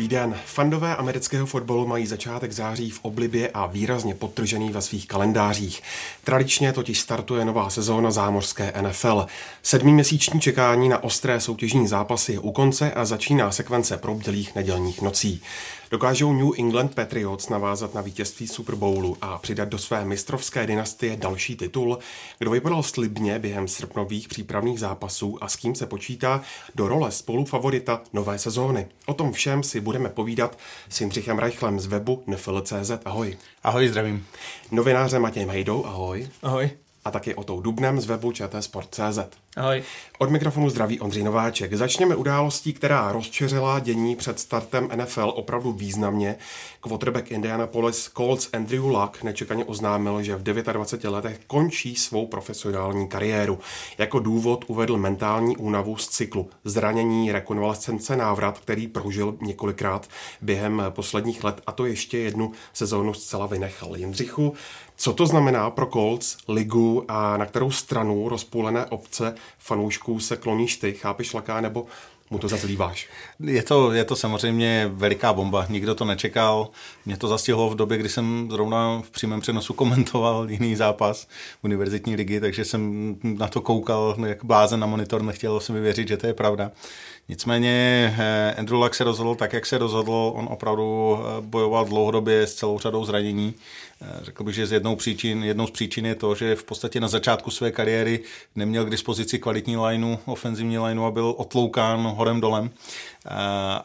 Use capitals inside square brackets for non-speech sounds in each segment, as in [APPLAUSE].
Dobrý den. Fandové amerického fotbalu mají začátek září v oblibě a výrazně podtržený ve svých kalendářích. Tradičně totiž startuje nová sezóna zámořské NFL. Sedmiměsíční čekání na ostré soutěžní zápasy je u konce a začíná sekvence probdělých nedělních nocí. Dokážou New England Patriots navázat na vítězství Super Bowlu a přidat do své mistrovské dynastie další titul, kdo vypadal slibně během srpnových přípravných zápasů a s kým se počítá do role spolufavorita nové sezóny. O tom všem si budeme povídat s Jindřichem Reichlem z webu nfl.cz. Ahoj. Ahoj, zdravím. Novináře Matějem Hejdou, ahoj. Ahoj. A taky o tou Dubnem z webu čtsport.cz. Ahoj. Od mikrofonu zdraví Ondřej Nováček. Začněme událostí, která rozčeřila dění před startem NFL opravdu významně. Quarterback Indianapolis Colts Andrew Luck nečekaně oznámil, že v 29 letech končí svou profesionální kariéru. Jako důvod uvedl mentální únavu z cyklu, zranění, rekonvalescence, návrat, který prožil několikrát během posledních let a to ještě jednu sezónu zcela vynechal. Jindřichu, co to znamená pro Colts, ligu a na kterou stranu rozpůlené obce fanoušků se kloníš ty, chápeš laká, nebo mu to zazlíváš? Je to, je to samozřejmě veliká bomba, nikdo to nečekal. Mě to zastihlo v době, kdy jsem zrovna v přímém přenosu [LAUGHS] komentoval jiný zápas univerzitní ligy, takže jsem na to koukal jak blázen na monitor, nechtěl se mi věřit, že to je pravda. Nicméně eh, Andrew Luck se rozhodl tak, jak se rozhodl. On opravdu eh, bojoval dlouhodobě s celou řadou zranění. Eh, řekl bych, že z jednou, příčin, jednou z příčin je to, že v podstatě na začátku své kariéry neměl k dispozici kvalitní lineu, ofenzivní lineu a byl otloukán horem dolem.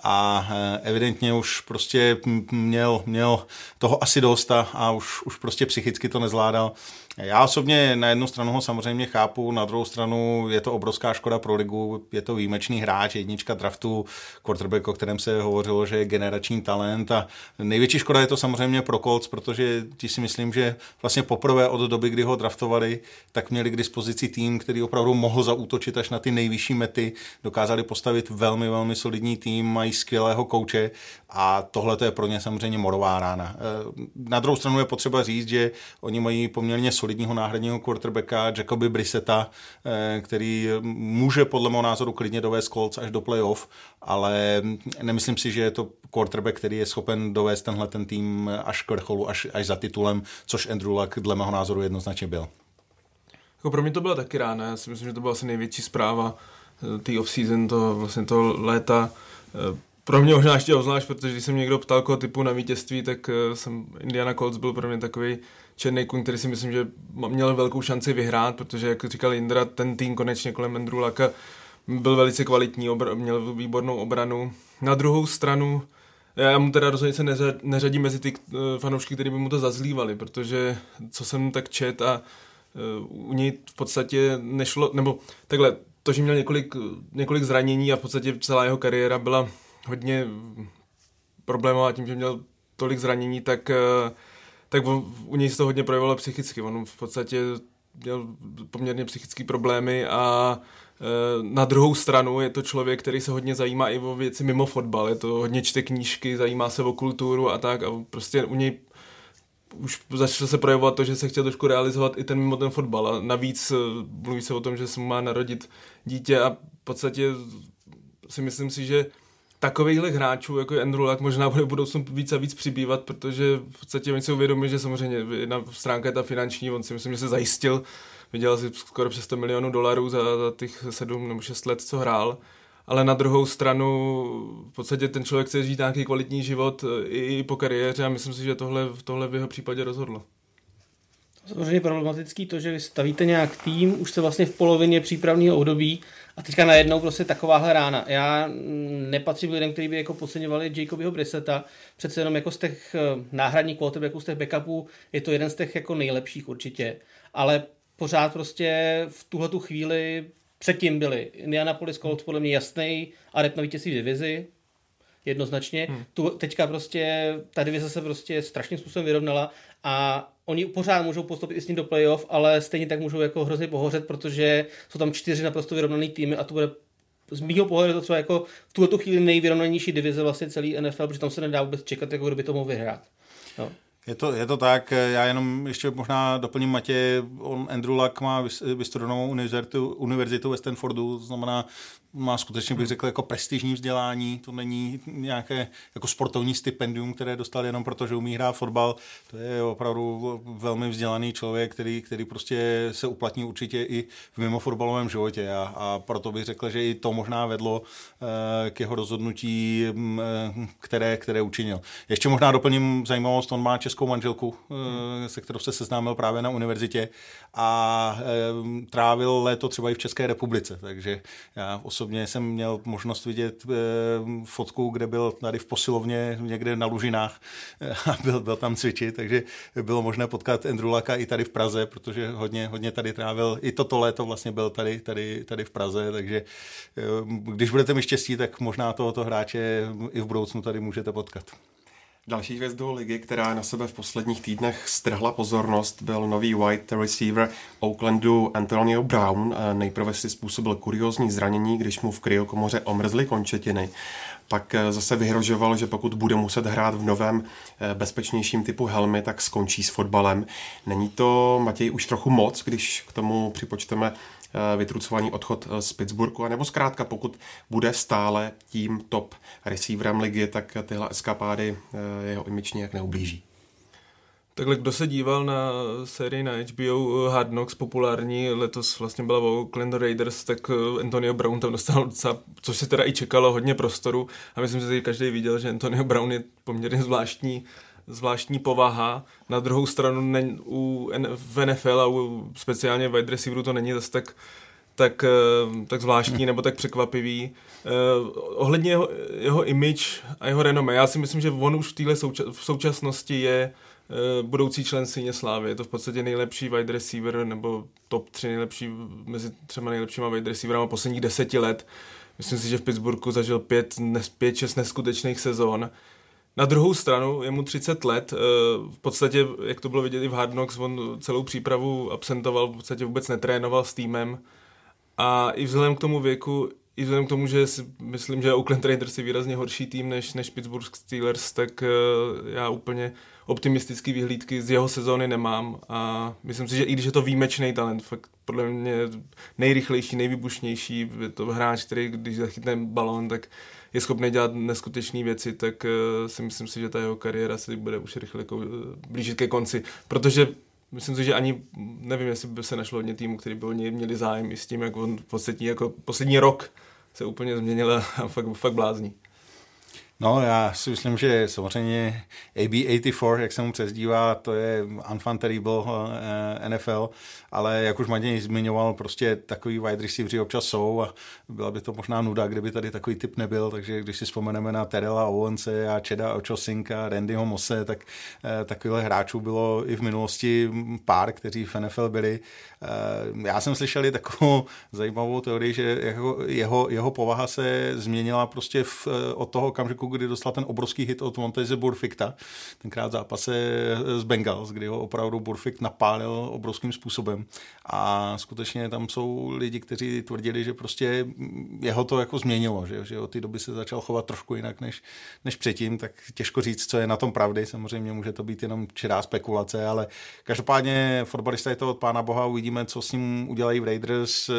A evidentně už prostě měl, měl toho asi dost a už, už prostě psychicky to nezvládal. Já osobně na jednu stranu ho samozřejmě chápu, na druhou stranu je to obrovská škoda pro ligu, je to výjimečný hráč, jednička draftu, quarterback, o kterém se hovořilo, že je generační talent a největší škoda je to samozřejmě pro Colts, protože ti si myslím, že vlastně poprvé od doby, kdy ho draftovali, tak měli k dispozici tým, který opravdu mohl zaútočit až na ty nejvyšší mety, dokázali postavit velmi, velmi solidní tým, mají skvělého kouče a tohle je pro ně samozřejmě morová rána. Eh, na druhou stranu je potřeba říct, že oni mají poměrně solidního náhradního quarterbacka Jacoby Brisseta, eh, který může podle mého názoru klidně dovést Colts až do playoff, ale nemyslím si, že je to quarterback, který je schopen dovést tenhle ten tým až k vrcholu, až, až za titulem, což Andrew Luck dle mého názoru jednoznačně byl. Jako pro mě to byla taky rána, já si myslím, že to byla asi největší zpráva eh, té off-season, to vlastně to léta. Eh, pro mě možná ještě ozvlášť, protože když jsem někdo ptal koho typu na vítězství, tak jsem Indiana Colts byl pro mě takový černý kůň, který si myslím, že měl velkou šanci vyhrát, protože, jak říkal Indra, ten tým konečně kolem Andrew Laka byl velice kvalitní, obr- měl výbornou obranu. Na druhou stranu, já mu teda rozhodně se neřadím mezi ty uh, fanoušky, kteří by mu to zazlívali, protože co jsem tak čet a uh, u něj v podstatě nešlo, nebo takhle, to, že měl několik, několik zranění a v podstatě celá jeho kariéra byla hodně problémová tím, že měl tolik zranění, tak uh, tak u něj se to hodně projevilo psychicky. On v podstatě měl poměrně psychické problémy a e, na druhou stranu je to člověk, který se hodně zajímá i o věci mimo fotbal. Je to hodně čte knížky, zajímá se o kulturu a tak a prostě u něj už začalo se projevovat to, že se chtěl trošku realizovat i ten mimo ten fotbal a navíc e, mluví se o tom, že se mu má narodit dítě a v podstatě si myslím si, že takovýchhle hráčů, jako je Andrew Luck, možná bude v budoucnu víc a víc přibývat, protože v podstatě oni si uvědomí, že samozřejmě jedna stránka je ta finanční, on si myslím, že se zajistil, vydělal si skoro přes 100 milionů dolarů za, za těch 7 nebo 6 let, co hrál, ale na druhou stranu v podstatě ten člověk chce žít nějaký kvalitní život e, i, i po kariéře a myslím si, že tohle, tohle v jeho případě rozhodlo. Samozřejmě problematický to, že vy stavíte nějak tým, už jste vlastně v polovině přípravného období a teďka najednou prostě takováhle rána. Já nepatřím lidem, kteří by jako podceňovali Jacobyho Brisseta, přece jenom jako z těch eh, náhradních quarterbacků, z těch backupů, je to jeden z těch jako nejlepších určitě. Ale pořád prostě v tuhle tu chvíli předtím byli Indianapolis Colts podle mě jasný adept na vítězství divizi, jednoznačně. Hmm. Tu, teďka prostě ta divize se prostě strašným způsobem vyrovnala a oni pořád můžou postoupit i s ním do playoff, ale stejně tak můžou jako hrozně pohořet, protože jsou tam čtyři naprosto vyrovnaný týmy a to bude z mého pohledu to třeba jako v tuto chvíli nejvyrovnanější divize vlastně celý NFL, protože tam se nedá vůbec čekat, jako kdo by to mohl vyhrát. No. Je to, je to tak, já jenom ještě možná doplním Matě, on Andrew Luck má vystudovanou univerzitu, univerzitu ve Stanfordu, to znamená má skutečně bych řekl jako prestižní vzdělání, to není nějaké jako sportovní stipendium, které dostal jenom proto, že umí hrát fotbal, to je opravdu velmi vzdělaný člověk, který, který prostě se uplatní určitě i v mimo fotbalovém životě. A, a proto bych řekl, že i to možná vedlo uh, k jeho rozhodnutí, um, které, které učinil. Ještě možná doplním zajímavost, on má českou manželku, uh, se kterou se seznámil právě na univerzitě a trávil léto třeba i v České republice, takže já osobně jsem měl možnost vidět uh, fotku, kde byl tady v posilovně někde na Lužinách a byl, byl tam cvičit, takže bylo možné potkat Endrulaka i tady v Praze, protože hodně, hodně tady trávil, i toto léto vlastně byl tady, tady, tady v Praze, takže když budete mi štěstí, tak možná tohoto hráče i v budoucnu tady můžete potkat. Další hvězdou ligy, která na sebe v posledních týdnech strhla pozornost, byl nový white receiver Oaklandu Antonio Brown. Nejprve si způsobil kuriozní zranění, když mu v kryokomoře omrzly končetiny. Pak zase vyhrožoval, že pokud bude muset hrát v novém bezpečnějším typu helmy, tak skončí s fotbalem. Není to, Matěj, už trochu moc, když k tomu připočteme Eh, vytrucovaný odchod eh, z Pittsburghu, anebo zkrátka pokud bude stále tím top receiverem ligy, tak tyhle eskapády eh, jeho imič nějak neublíží. Takhle, kdo se díval na sérii na HBO Hard Knocks, populární, letos vlastně byla o Oakland Raiders, tak Antonio Brown tam dostal docela, což se teda i čekalo, hodně prostoru. A myslím, že každý viděl, že Antonio Brown je poměrně zvláštní zvláštní povaha. Na druhou stranu ne, u, v NFL a u speciálně wide receiveru to není zase tak, tak, eh, tak zvláštní nebo tak překvapivý. Uh, ohledně jeho, jeho image a jeho renome, já si myslím, že on už v téhle souča- v současnosti je uh, budoucí člen Síně Slávy. Je to v podstatě nejlepší wide receiver nebo top 3 nejlepší mezi třema nejlepšíma wide receiverama posledních deseti let. Myslím si, že v Pittsburghu zažil pět, pět šest neskutečných sezon. Na druhou stranu je mu 30 let, eh, v podstatě, jak to bylo vidět i v Hard Knocks, on celou přípravu absentoval, v podstatě vůbec netrénoval s týmem. A i vzhledem k tomu věku, i vzhledem k tomu, že si myslím, že Oakland Raiders je výrazně horší tým než, než Pittsburgh Steelers, tak eh, já úplně optimistický vyhlídky z jeho sezóny nemám. A myslím si, že i když je to výjimečný talent, fakt podle mě nejrychlejší, nejvybušnější, je to hráč, který když zachytne balón, tak je schopný dělat neskutečné věci, tak uh, si myslím si, že ta jeho kariéra se bude už rychle jako, uh, blížit ke konci. Protože myslím si, že ani nevím, jestli by se našlo hodně týmu, který by měli zájem i s tím, jak on v podstatě jako poslední rok se úplně změnil a fakt, fakt blázní. No, já si myslím, že samozřejmě AB84, jak se mu přezdívá, to je enfant terrible eh, NFL, ale jak už Matěj zmiňoval, prostě takový wide receivers občas jsou a byla by to možná nuda, kdyby tady takový typ nebyl, takže když si vzpomeneme na Terela Owense a Cheda Ochosinka, Randyho Mose, tak eh, takovýhle hráčů bylo i v minulosti pár, kteří v NFL byli. Eh, já jsem slyšel i takovou zajímavou teorii, že jeho, jeho, jeho povaha se změnila prostě v, od toho okamžiku, roku, kdy dostal ten obrovský hit od Monteze Burfikta, tenkrát zápase z Bengals, kdy ho opravdu Burfikt napálil obrovským způsobem. A skutečně tam jsou lidi, kteří tvrdili, že prostě jeho to jako změnilo, že, že od té doby se začal chovat trošku jinak než, než předtím, tak těžko říct, co je na tom pravdy. Samozřejmě může to být jenom čirá spekulace, ale každopádně fotbalista je to od pána Boha, uvidíme, co s ním udělají v Raiders.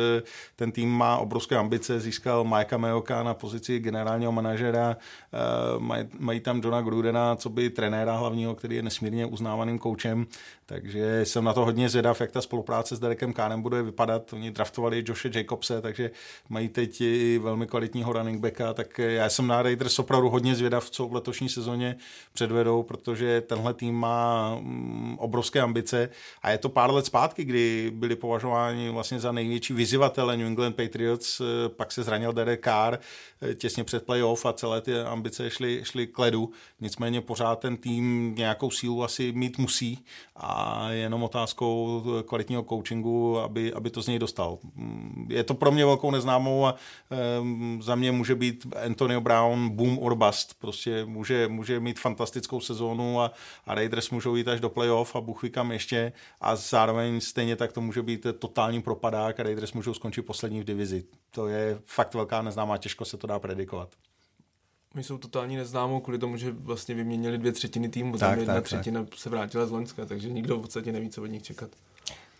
Ten tým má obrovské ambice, získal Majka Mejoka na pozici generálního manažera, Eh, mají, tam Johna Grudena, co by trenéra hlavního, který je nesmírně uznávaným koučem, takže jsem na to hodně zvědav, jak ta spolupráce s Derekem Kánem bude vypadat. Oni draftovali Joshe Jacobse, takže mají teď i velmi kvalitního running backa, tak já jsem na Raiders opravdu hodně zvědav, co v letošní sezóně předvedou, protože tenhle tým má mm, obrovské ambice a je to pár let zpátky, kdy byli považováni vlastně za největší vyzivatele New England Patriots, eh, pak se zranil Derek Carr eh, těsně před playoff a celé ty ambice šly, šly k ledu, nicméně pořád ten tým nějakou sílu asi mít musí a jenom otázkou kvalitního coachingu, aby, aby to z něj dostal. Je to pro mě velkou neznámou a za mě může být Antonio Brown boom or bust. Prostě může, může mít fantastickou sezónu a, a Raiders můžou jít až do playoff a Bůh kam ještě a zároveň stejně tak to může být totální propadák a Raiders můžou skončit poslední v divizi. To je fakt velká neznámá, těžko se to dá predikovat. My jsou totální neznámou kvůli tomu, že vlastně vyměnili dvě třetiny týmu, tak, tam jedna tak, třetina tak. se vrátila z Loňska, takže nikdo v podstatě neví, co od nich čekat.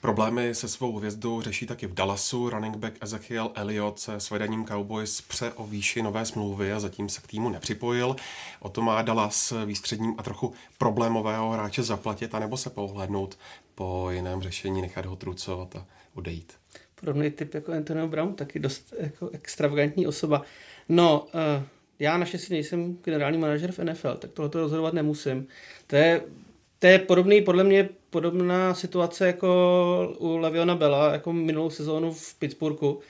Problémy se svou hvězdou řeší taky v Dallasu. Running back Ezekiel Elliott se s vedením Cowboys pře o výši nové smlouvy a zatím se k týmu nepřipojil. O to má Dallas výstředním a trochu problémového hráče zaplatit, anebo se pohlednout po jiném řešení, nechat ho trucovat a odejít. Podobný typ jako Antonio Brown, taky dost jako extravagantní osoba. No, uh, já naštěstí nejsem generální manažer v NFL, tak tohle rozhodovat nemusím. To je, to je podobný, podle mě podobná situace jako u Leviona Bella, jako minulou sezónu v Pittsburghu,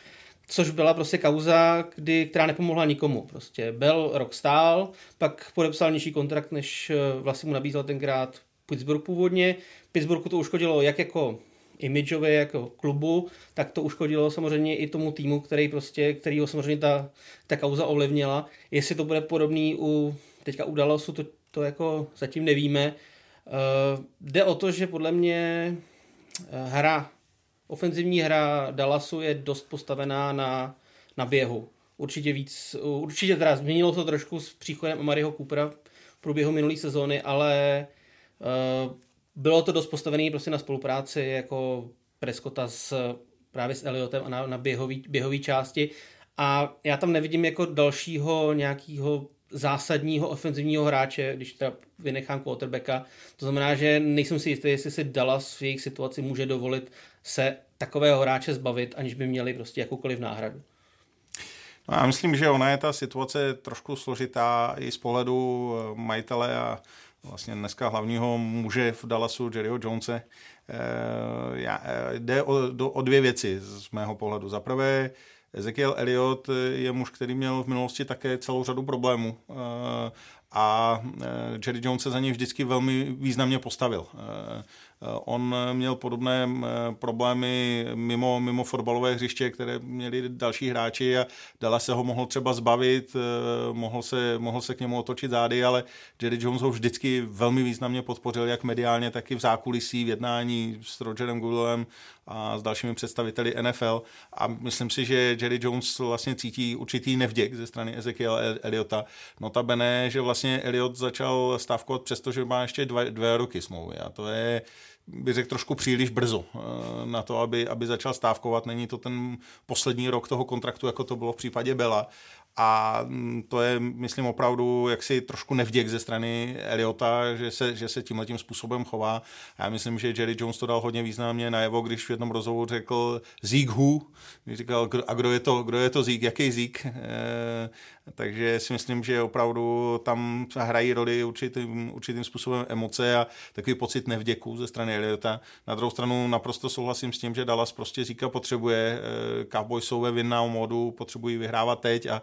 což byla prostě kauza, kdy, která nepomohla nikomu. Prostě Bell rok stál, pak podepsal nižší kontrakt, než eh, vlastně mu nabízel tenkrát Pittsburgh původně. Pittsburghu to uškodilo jak jako imidžově jako klubu, tak to uškodilo samozřejmě i tomu týmu, který prostě, který ho samozřejmě ta, ta kauza ovlivnila. Jestli to bude podobný u, teďka u Dallasu, to, to jako zatím nevíme. Uh, jde o to, že podle mě uh, hra, ofenzivní hra Dallasu je dost postavená na, na běhu. Určitě víc, určitě teda změnilo to trošku s příchodem Amariho Coopera v průběhu minulé sezóny, ale uh, bylo to dost postavené prostě na spolupráci jako Prescota s, právě s Elliotem a na, na běhový, běhový části a já tam nevidím jako dalšího nějakého zásadního ofenzivního hráče, když teda vynechám quarterbacka. To znamená, že nejsem si jistý, jestli si Dallas v jejich situaci může dovolit se takového hráče zbavit, aniž by měli prostě jakoukoliv náhradu. No já myslím, že ona je ta situace trošku složitá i z pohledu majitele a vlastně dneska hlavního muže v Dallasu, Jerryho Jonese, eh, eh, jde o, do, o dvě věci z mého pohledu. Za prvé, Ezekiel Elliott je muž, který měl v minulosti také celou řadu problémů eh, a Jerry Jones se za něj vždycky velmi významně postavil. Eh, on měl podobné eh, problémy mimo, mimo fotbalové hřiště, které měli další hráči a Dala se ho mohl třeba zbavit, eh, mohl se, mohl se k němu otočit zády, ale Jerry Jones ho vždycky velmi významně podpořil, jak mediálně, tak i v zákulisí, v jednání s Rogerem Goodellem a s dalšími představiteli NFL a myslím si, že Jerry Jones vlastně cítí určitý nevděk ze strany Ezekiel Eliota. Notabene, že vlastně Eliot začal stávkovat, přestože má ještě dva, dvě roky smlouvy a to je bych řekl, trošku příliš brzo eh, na to, aby, aby začal stávkovat. Není to ten poslední rok toho kontraktu, jako to bylo v případě Bela. A mm, to je, myslím, opravdu jaksi trošku nevděk ze strany Eliota, že se, že se tímhle tím způsobem chová. A já myslím, že Jerry Jones to dal hodně významně najevo, když v jednom rozhovoru řekl Zeke who, když říkal, a kdo je to, kdo je to Zeke, jaký Zeke. E, takže si myslím, že opravdu tam hrají roli určitým, určitým způsobem emoce a takový pocit nevděku ze strany Eliota. Na druhou stranu naprosto souhlasím s tím, že Dallas prostě říká potřebuje, e, Cowboys jsou ve vinného módu, potřebují vyhrávat teď a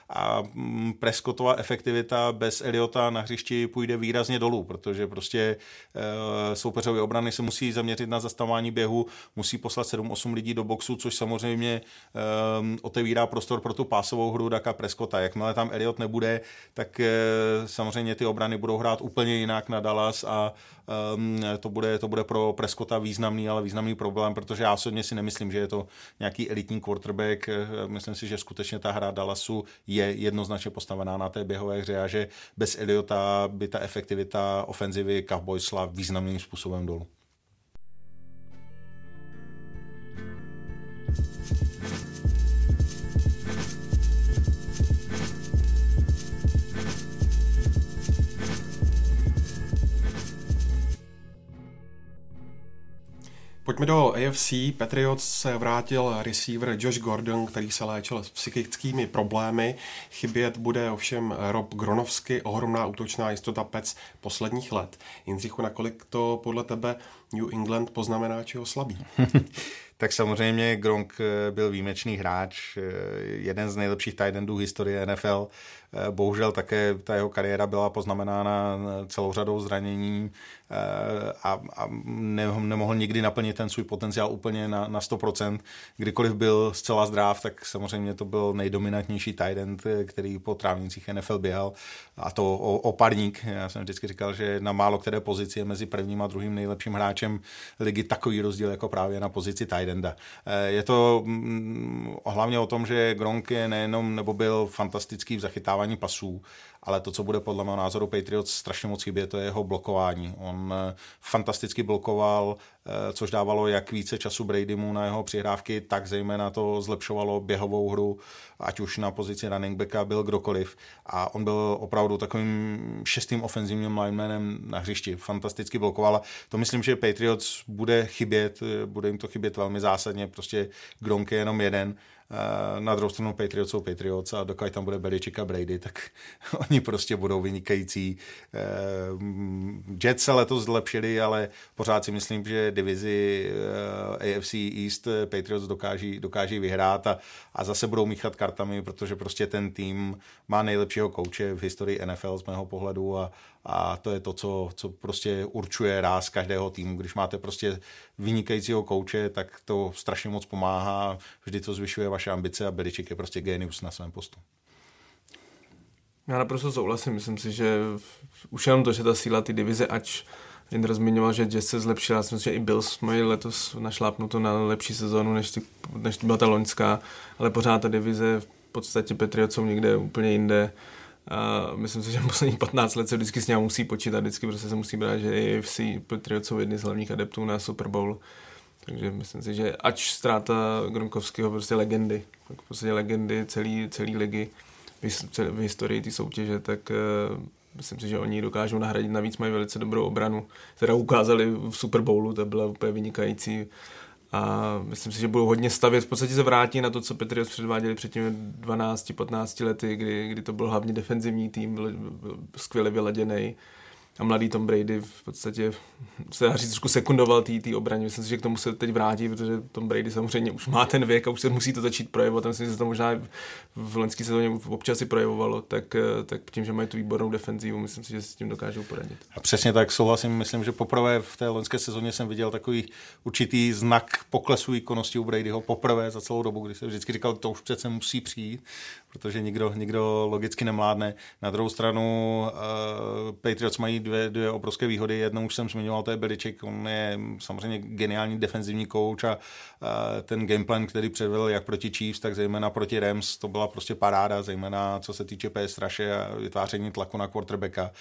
a mm, Prescottová efektivita bez Eliota na hřišti půjde výrazně dolů, protože prostě e, soupeřové obrany se musí zaměřit na zastavování běhu, musí poslat 7-8 lidí do boxu, což samozřejmě e, otevírá prostor pro tu pásovou hru Daka Prescotta. Jakmile tam Eliot nebude, tak e, samozřejmě ty obrany budou hrát úplně jinak na Dallas a to, bude, to bude pro Prescotta významný, ale významný problém, protože já osobně si nemyslím, že je to nějaký elitní quarterback. Myslím si, že skutečně ta hra Dallasu je jednoznačně postavená na té běhové hře a že bez Eliota by ta efektivita ofenzivy Cowboys šla významným způsobem dolů. Pojďme do AFC. Patriots se vrátil receiver Josh Gordon, který se léčil s psychickými problémy. Chybět bude ovšem Rob Gronovsky, ohromná útočná jistota Pec posledních let. Jindřichu, nakolik to podle tebe New England poznamená, čeho slabí? [LAUGHS] tak samozřejmě Gronk byl výjimečný hráč, jeden z nejlepších tight endů historie NFL. Bohužel také ta jeho kariéra byla poznamenána celou řadou zranění eh, a, a ne, nemohl nikdy naplnit ten svůj potenciál úplně na, na 100%. Kdykoliv byl zcela zdrav, tak samozřejmě to byl nejdominantnější tight end, který po trávnicích NFL běhal a to oparník. Já jsem vždycky říkal, že na málo které pozici je mezi prvním a druhým nejlepším hráčem ligy takový rozdíl jako právě na pozici tight enda. Eh, je to mm, hlavně o tom, že Gronk je nejenom nebo byl fantastický v zachytávání pasů, ale to, co bude podle mého názoru Patriots strašně moc chybět, to je jeho blokování. On eh, fantasticky blokoval, eh, což dávalo jak více času Bradymu na jeho přihrávky, tak zejména to zlepšovalo běhovou hru, ať už na pozici running backa byl kdokoliv. A on byl opravdu takovým šestým ofenzivním linemanem na hřišti. Fantasticky blokoval. To myslím, že Patriots bude chybět, eh, bude jim to chybět velmi zásadně. Prostě Gronk je jenom jeden na druhou stranu Patriots jsou Patriots a dokud tam bude Belichick a Brady, tak [LAUGHS] oni prostě budou vynikající. Eh, Jets se letos zlepšili, ale pořád si myslím, že divizi eh, AFC East Patriots dokáží, dokáží vyhrát a, a zase budou míchat kartami, protože prostě ten tým má nejlepšího kouče v historii NFL z mého pohledu a, a to je to, co, co prostě určuje ráz každého týmu. Když máte prostě vynikajícího kouče, tak to strašně moc pomáhá, vždy to zvyšuje vaše ambice a Beličik je prostě genius na svém postu. Já naprosto souhlasím, myslím si, že už jenom to, že ta síla ty divize, ač Jindra zmiňoval, že Jazz se zlepšila, já si myslím, že i Bills mají letos našlápnuto na lepší sezónu, než, ty, než byla ta loňská, ale pořád ta divize v podstatě Patriots jsou někde úplně jinde. Myslím si, že posledních 15 let se vždycky s ním musí počítat, vždycky prostě se musí brát, že AFC Patriots jsou jedni z hlavních adeptů na Super Bowl. Takže myslím si, že ač ztráta Gronkovského prostě legendy, tak prostě legendy celé celý ligy v historii té soutěže, tak uh, myslím si, že oni dokážou nahradit. Navíc mají velice dobrou obranu, která ukázali v Super Bowlu, to byla úplně vynikající. A myslím si, že budou hodně stavět, v podstatě se vrátí na to, co Patriots předváděli před těmi 12-15 lety, kdy, kdy to byl hlavně defenzivní tým, byl, byl skvěle vyladěný a mladý Tom Brady v podstatě se dá říct trošku sekundoval té obraně. Myslím si, že k tomu se teď vrátí, protože Tom Brady samozřejmě už má ten věk a už se musí to začít projevovat. Myslím si, že se to možná v loňské sezóně občas si projevovalo, tak, tak tím, že mají tu výbornou defenzivu, myslím si, že s tím dokážou poradit. A přesně tak souhlasím. Myslím, že poprvé v té loňské sezóně jsem viděl takový určitý znak poklesu výkonnosti u Bradyho poprvé za celou dobu, kdy se vždycky říkal, to už přece musí přijít protože nikdo, nikdo logicky nemládne. Na druhou stranu uh, Patriots mají dvě, dvě obrovské výhody. Jednou už jsem zmiňoval, to je Beliček, on je samozřejmě geniální defenzivní kouč a uh, ten gameplan, který předvedl jak proti Chiefs, tak zejména proti Rams, to byla prostě paráda, zejména co se týče PS straše a vytváření tlaku na quarterbacka.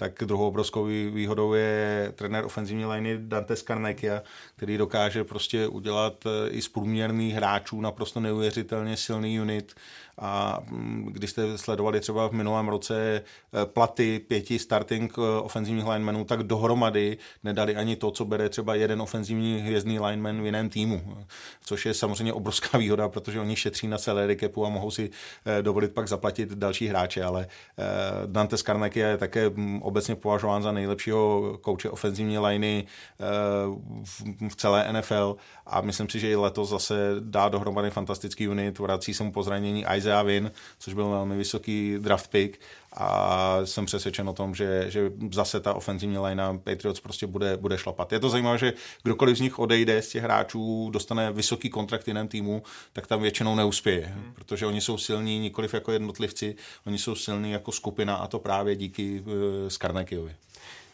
Tak druhou obrovskou výhodou je trenér ofenzivní liney Dante Scarnecchia, který dokáže prostě udělat eh, i z průměrných hráčů naprosto neuvěřitelně silný unit, a mm, když jste sledovali třeba v minulém roce eh, platy pěti starting eh, ofenzivních linemenů, tak dohromady nedali ani to, co bere třeba jeden ofenzivní hvězdný lineman v jiném týmu, což je samozřejmě obrovská výhoda, protože oni šetří na celé recapu a mohou si dovolit pak zaplatit další hráče, ale Dante Skarnek je také mm, obecně považován za nejlepšího kouče ofenzivní liney v celé NFL a myslím si, že i letos zase dá dohromady fantastický unit, vrací se mu po zranění Isaac Isaiah Win, což byl velmi vysoký draft pick a jsem přesvědčen o tom, že, že zase ta ofenzivní line Patriots prostě bude, bude šlapat. Je to zajímavé, že kdokoliv z nich odejde z těch hráčů, dostane vysoký kontrakt jiném týmu, tak tam většinou neuspěje, hmm. protože oni jsou silní nikoliv jako jednotlivci, oni jsou silní jako skupina a to právě díky uh, Skarnekiovi.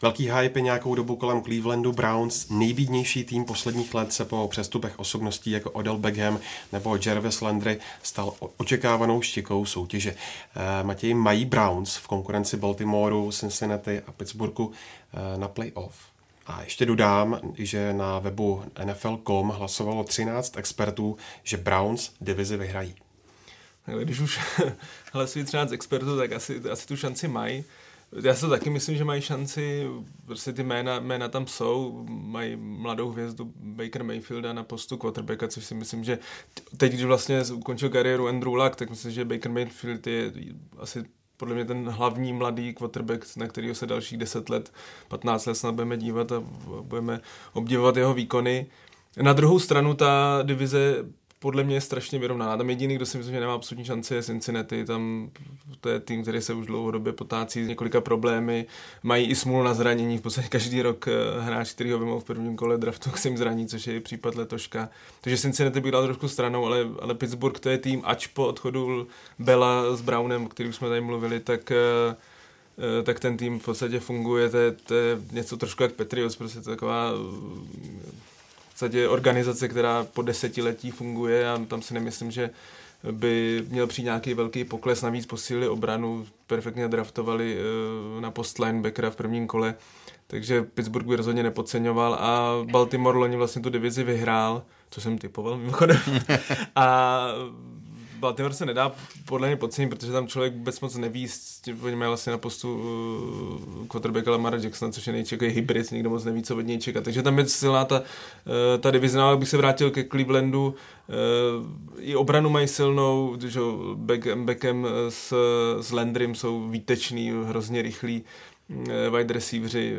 Velký hype nějakou dobu kolem Clevelandu Browns. Nejbídnější tým posledních let se po přestupech osobností jako Odell Beckham nebo Jarvis Landry stal očekávanou štikou soutěže. Eh, Matěj, mají Browns v konkurenci Baltimoreu, Cincinnati a Pittsburghu eh, na playoff? A ještě dodám, že na webu NFL.com hlasovalo 13 expertů, že Browns divizi vyhrají. Když už [LAUGHS] hlasují 13 expertů, tak asi, asi tu šanci mají. Já si taky myslím, že mají šanci, prostě ty jména, jména tam jsou, mají mladou hvězdu Baker Mayfielda na postu quarterbacka, což si myslím, že teď, když vlastně ukončil kariéru Andrew Luck, tak myslím, že Baker Mayfield je asi podle mě ten hlavní mladý quarterback, na kterého se dalších 10 let, 15 let snad budeme dívat a budeme obdivovat jeho výkony. Na druhou stranu ta divize podle mě je strašně vyrovnaná. Tam jediný, kdo si myslím, že nemá absolutní šanci, je Cincinnati. Tam to je tým, který se už dlouhodobě potácí s několika problémy. Mají i smůlu na zranění. V podstatě každý rok eh, hráč, který ho vymou v prvním kole draftu, se jim zraní, což je případ letoška. Takže Cincinnati bych dal trošku stranou, ale, ale Pittsburgh to je tým, ač po odchodu Bela s Brownem, o kterým jsme tady mluvili, tak eh, eh, tak ten tým v podstatě funguje, to je, to je něco trošku jak Patriots, prostě taková podstatě organizace, která po desetiletí funguje a tam si nemyslím, že by měl přijít nějaký velký pokles, navíc posílili obranu, perfektně draftovali uh, na post linebackera v prvním kole, takže Pittsburgh by rozhodně nepodceňoval a Baltimore loni vlastně tu divizi vyhrál, co jsem typoval mimochodem. [LAUGHS] a Baltimore se nedá podle mě podcenit, protože tam člověk vůbec moc neví, oni mají vlastně na postu uh, quarterbacka Lamara Jacksona, což je nejčekaj hybrid, nikdo moc neví, co od něj čekat. Takže tam je silná ta, uh, ta divize, no, bych se vrátil ke Clevelandu, uh, i obranu mají silnou, že Beckham, Beckham s, s Landrym jsou výteční, hrozně rychlí wide receiveri,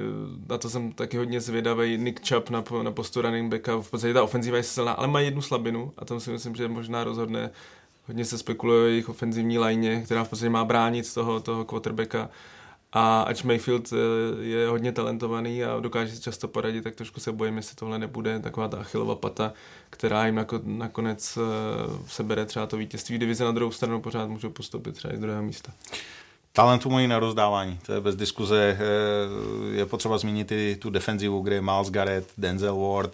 na to jsem taky hodně zvědavý, Nick Chubb na, na postu running backa, v podstatě ta ofenzíva je silná, ale má jednu slabinu a tam si myslím, že možná rozhodne Hodně se spekuluje o jejich ofenzivní lajně, která v podstatě má bránit toho, toho quarterbacka. A ač Mayfield eh, je hodně talentovaný a dokáže si často poradit, tak trošku se bojím, jestli tohle nebude taková ta achilová pata, která jim nakonec eh, sebere třeba to vítězství divize na druhou stranu, pořád můžou postoupit třeba i z druhého místa. Talentu mají na rozdávání, to je bez diskuze. Eh, je potřeba zmínit i tu defenzivu, kde je Miles Garrett, Denzel Ward,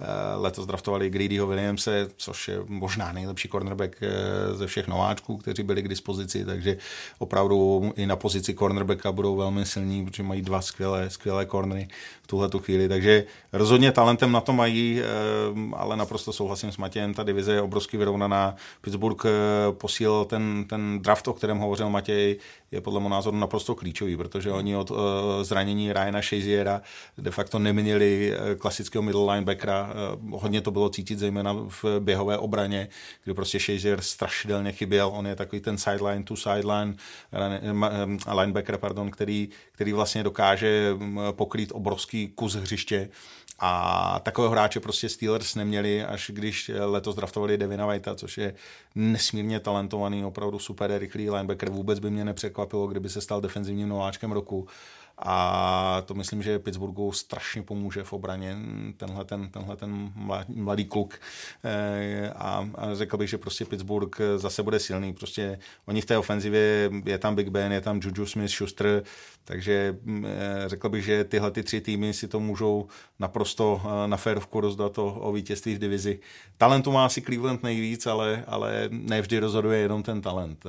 eh, letos draftovali Greedyho Williamse, což je možná nejlepší cornerback eh, ze všech nováčků, kteří byli k dispozici, takže opravdu i na pozici cornerbacka budou velmi silní, protože mají dva skvělé, skvělé cornery v tuhle tu chvíli, takže rozhodně talentem na to mají, ale naprosto souhlasím s Matějem, ta divize je obrovsky vyrovnaná. Pittsburgh posílil ten, ten draft, o kterém hovořil Matěj, je podle mého názoru naprosto klíčový, protože oni od uh, zranění Ryana Shaziera de facto neměli eh, klasického middle linebackera. Uh, hodně to bylo cítit zejména v běhové obraně, kdy prostě Shazier strašidelně chyběl. On je takový ten sideline to sideline linebacker, pardon, který, který vlastně dokáže pokrýt obrovský kus hřiště a takového hráče prostě Steelers neměli, až když letos draftovali Devina Whitea, což je nesmírně talentovaný, opravdu super rychlý linebacker. Vůbec by mě nepřekvapilo, kdyby se stal defenzivním nováčkem roku a to myslím, že Pittsburghu strašně pomůže v obraně tenhle ten, tenhle ten mladý kluk eh, a, řekl bych, že prostě Pittsburgh zase bude silný, prostě oni v té ofenzivě, je tam Big Ben, je tam Juju Smith-Schuster, takže mm, eh, řekl bych, že tyhle ty tři týmy si to můžou naprosto eh, na férovku rozdat o, o vítězství v divizi. Talentu má asi Cleveland nejvíc, ale, ale nevždy rozhoduje jenom ten talent.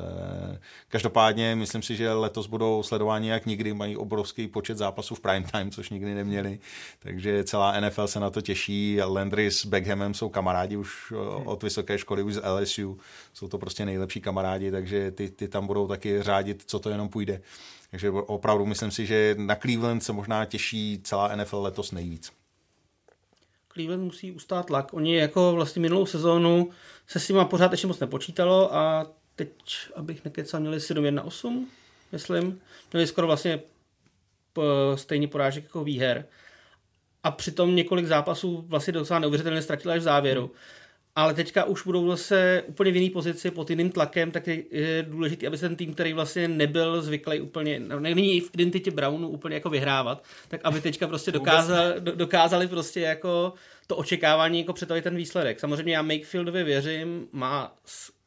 Každopádně myslím si, že letos budou sledování jak nikdy, mají obrovský obrovský počet zápasů v prime time, což nikdy neměli, takže celá NFL se na to těší. Landry s Beckhamem jsou kamarádi už od vysoké školy, už z LSU, jsou to prostě nejlepší kamarádi, takže ty, ty tam budou taky řádit, co to jenom půjde. Takže opravdu myslím si, že na Cleveland se možná těší celá NFL letos nejvíc. Cleveland musí ustát tlak. Oni jako vlastně minulou sezónu se s nima pořád ještě moc nepočítalo a teď, abych nekecal, měli 7-1-8, myslím. Měli skoro vlastně stejný porážek jako výher. A přitom několik zápasů vlastně docela neuvěřitelně ztratili až v závěru. Ale teďka už budou zase úplně v jiné pozici pod jiným tlakem, tak je, je důležité, aby se ten tým, který vlastně nebyl zvyklý úplně, no, není v identitě Brownu úplně jako vyhrávat, tak aby teďka prostě dokázal, do, dokázali prostě jako to očekávání jako přetavit ten výsledek. Samozřejmě já Makefieldovi věřím, má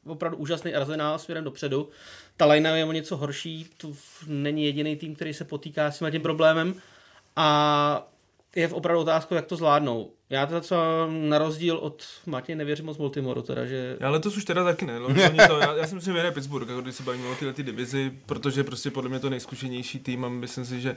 opravdu úžasný arzenál směrem dopředu, ta line je o něco horší, to není jediný tým, který se potýká s tím problémem a je v opravdu otázku, jak to zvládnou. Já teda třeba na rozdíl od Matěj nevěřím moc Baltimoreu, teda, že... Já letos už teda taky ne. to, já, já, si vyhraje Pittsburgh, jako když se bavíme o tyhle ty divizi, protože prostě podle mě to nejzkušenější tým a myslím si, že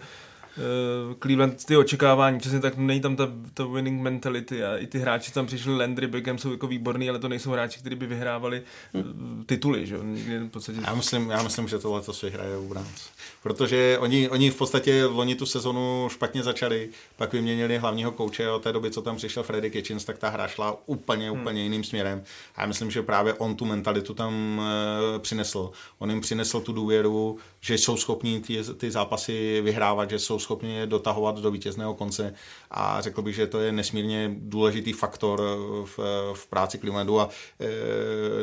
uh, Cleveland ty očekávání, přesně tak není tam ta, ta winning mentality a i ty hráči tam přišli, Landry, Beckham jsou jako výborní, ale to nejsou hráči, kteří by vyhrávali uh, tituly, že v podstatě... Já myslím, já myslím, že tohle to si hraje u Browns. Protože oni, oni v podstatě v loni tu sezonu špatně začali, pak vyměnili hlavního kouče od té doby, co tam přišel Freddy Kitchens, tak ta hra šla úplně, hmm. úplně jiným směrem. A já myslím, že právě on tu mentalitu tam uh, přinesl. On jim přinesl tu důvěru, že jsou schopní ty, ty zápasy vyhrávat, že jsou schopni je dotahovat do vítězného konce. A řekl bych, že to je nesmírně důležitý faktor v, v práci Clevelandu a e,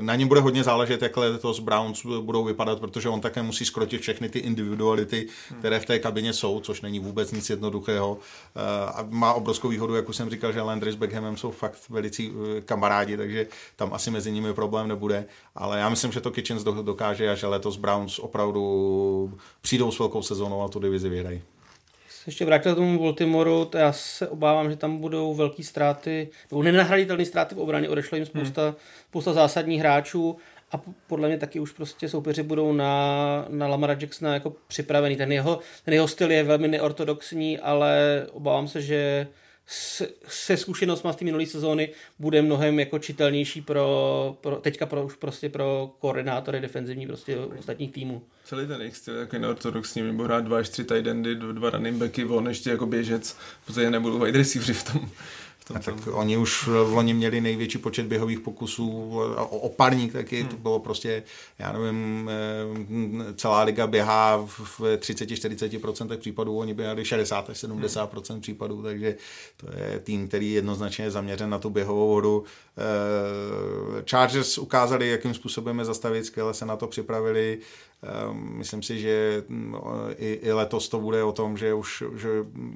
na něm bude hodně záležet, jak letos Browns budou vypadat, protože on také musí skrotit všechny ty individuality, které v té kabině jsou, což není vůbec nic jednoduchého. E, a má obrovskou výhodu, jak už jsem říkal, že Landry s Beckhamem jsou fakt velicí e, kamarádi, takže tam asi mezi nimi problém nebude, ale já myslím, že to Kitchens dokáže a že letos Browns opravdu přijdou s velkou sezónou a tu divizi vyhrají ještě vrátil k tomu Baltimoru, to já se obávám, že tam budou velké ztráty, nebo nenahraditelné ztráty v obraně, odešlo jim spousta, hmm. spousta zásadních hráčů a podle mě taky už prostě soupeři budou na, na Lamara Jacksona jako připravený. Ten jeho, ten jeho styl je velmi neortodoxní, ale obávám se, že se zkušenostmi z té minulé sezóny bude mnohem jako čitelnější pro, pro teďka pro, už prostě pro koordinátory defenzivní prostě ostatních týmů. Celý ten jejich styl jako neortodoxní, nebo hrát dva až tři tight endy, dva running backy, on ještě jako běžec, v podstatě nebudou wide receiveri v tom, tom, tak oni už v loni měli největší počet běhových pokusů, oparník taky, hmm. to bylo prostě, já nevím, eh, celá liga běhá v 30-40% případů, oni běhali 60-70% hmm. případů, takže to je tým, který jednoznačně je zaměřen na tu běhovou vodu. Eh, Chargers ukázali, jakým způsobem je zastavit, skvěle se na to připravili, myslím si, že mm, i, i letos to bude o tom, že už že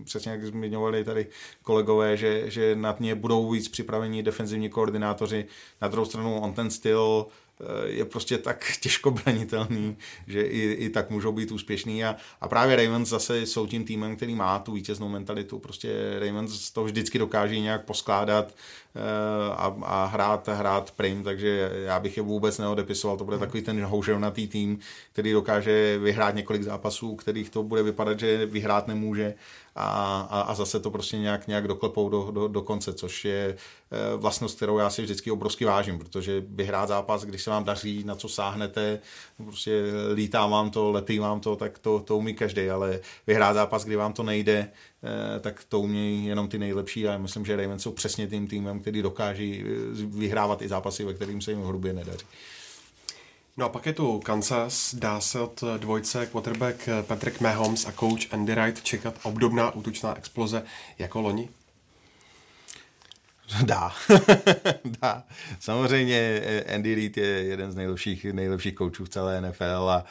přesně jak zmiňovali tady kolegové, že, že nad ně budou víc připravení defenzivní koordinátoři. Na druhou stranu on ten styl Eh, je prostě tak [LAUGHS] těžko branitelný, že i, i tak můžou být úspěšný a, a právě Ravens zase jsou tím týmem, který má tu vítěznou mentalitu, prostě Ravens to vždycky dokáží nějak poskládat a, a hrát, hrát prim, takže já bych je vůbec neodepisoval, to bude hmm. takový ten houževnatý tým, který dokáže vyhrát několik zápasů, kterých to bude vypadat, že vyhrát nemůže a, a, a zase to prostě nějak, nějak doklepou do, do, do konce, což je eh, vlastnost, kterou já si vždycky obrovsky vážím, protože vyhrát zápas, když se vám daří, na co sáhnete, prostě lítá vám to, lepí vám to, tak to, to umí každý, ale vyhrát zápas, kdy vám to nejde, eh, tak to umí jenom ty nejlepší a já myslím, že Ravens jsou přesně tím týmem, který dokáží eh, vyhrávat i zápasy, ve kterým se jim hrubě nedaří. No a pak je tu Kansas, dá se od dvojce quarterback Patrick Mahomes a coach Andy Wright čekat obdobná útočná exploze jako loni? [LAUGHS] Dá. [LAUGHS] Dá. Samozřejmě Andy Reid je jeden z nejlepších, nejlepších koučů v celé NFL a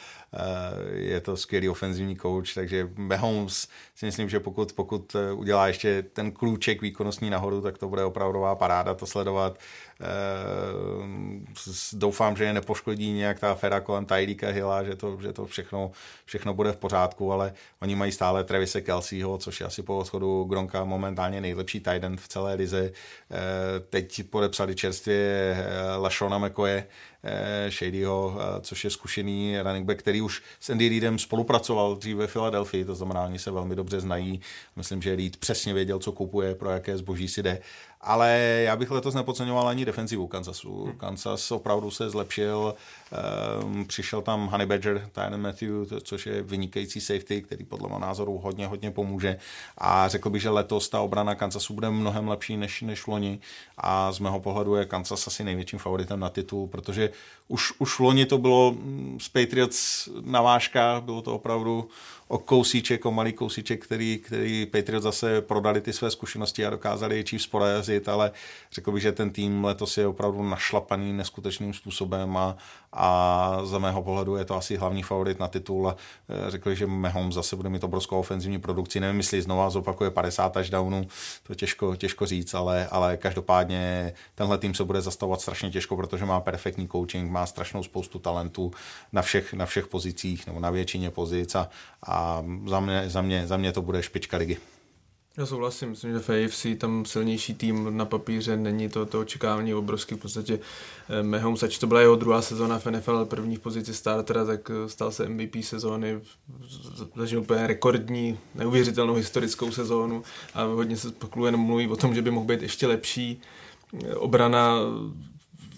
je to skvělý ofenzivní kouč, takže Mahomes si myslím, že pokud, pokud udělá ještě ten klůček výkonnostní nahoru, tak to bude opravdová paráda to sledovat. Eh, doufám, že je nepoškodí nějak ta aféra kolem Tyreeka Hilla, že to, že to všechno, všechno bude v pořádku, ale oni mají stále Travise Kelseyho, což je asi po odchodu Gronka momentálně nejlepší tight end v celé lize. Eh, teď podepsali čerstvě eh, Lashona McCoye, Shadyho, což je zkušený running back, který už s Andy Reidem spolupracoval dříve v Philadelphii, to znamená, oni se velmi dobře znají. Myslím, že Reid přesně věděl, co kupuje, pro jaké zboží si jde ale já bych letos nepodceňoval ani defenzivu Kansasu. Hmm. Kansas opravdu se zlepšil, um, přišel tam Honey Badger, Tyron Matthew, což je vynikající safety, který podle mého názoru hodně, hodně pomůže a řekl bych, že letos ta obrana Kansasu bude mnohem lepší než, než loni a z mého pohledu je Kansas asi největším favoritem na titul, protože už, už loni to bylo z mm, Patriots na vážkách, bylo to opravdu o kousíček, o malý kousíček, který, který Patriots zase prodali ty své zkušenosti a dokázali je Chiefs porazit, ale řekl bych, že ten tým letos je opravdu našlapaný neskutečným způsobem a, a za mého pohledu je to asi hlavní favorit na titul. Eh, řekli, že Mahomes zase bude mít obrovskou ofenzivní produkci. Nevím, jestli znova zopakuje 50 touchdownů, to těžko, těžko říct, ale, ale každopádně tenhle tým se bude zastavovat strašně těžko, protože má perfektní coaching, má strašnou spoustu talentů na všech, na všech pozicích nebo na většině pozic a, a za, mě, za, mě, za mě to bude špička ligy. Já souhlasím, myslím, že v AFC tam silnější tým na papíře není to, to očekávání obrovský. V podstatě eh, Mahomes, ač to byla jeho druhá sezóna v NFL, první v pozici startera, tak eh, stal se MVP sezóny, zažil úplně rekordní, neuvěřitelnou historickou sezónu a hodně se pokluje mluví o tom, že by mohl být ještě lepší. Eh, obrana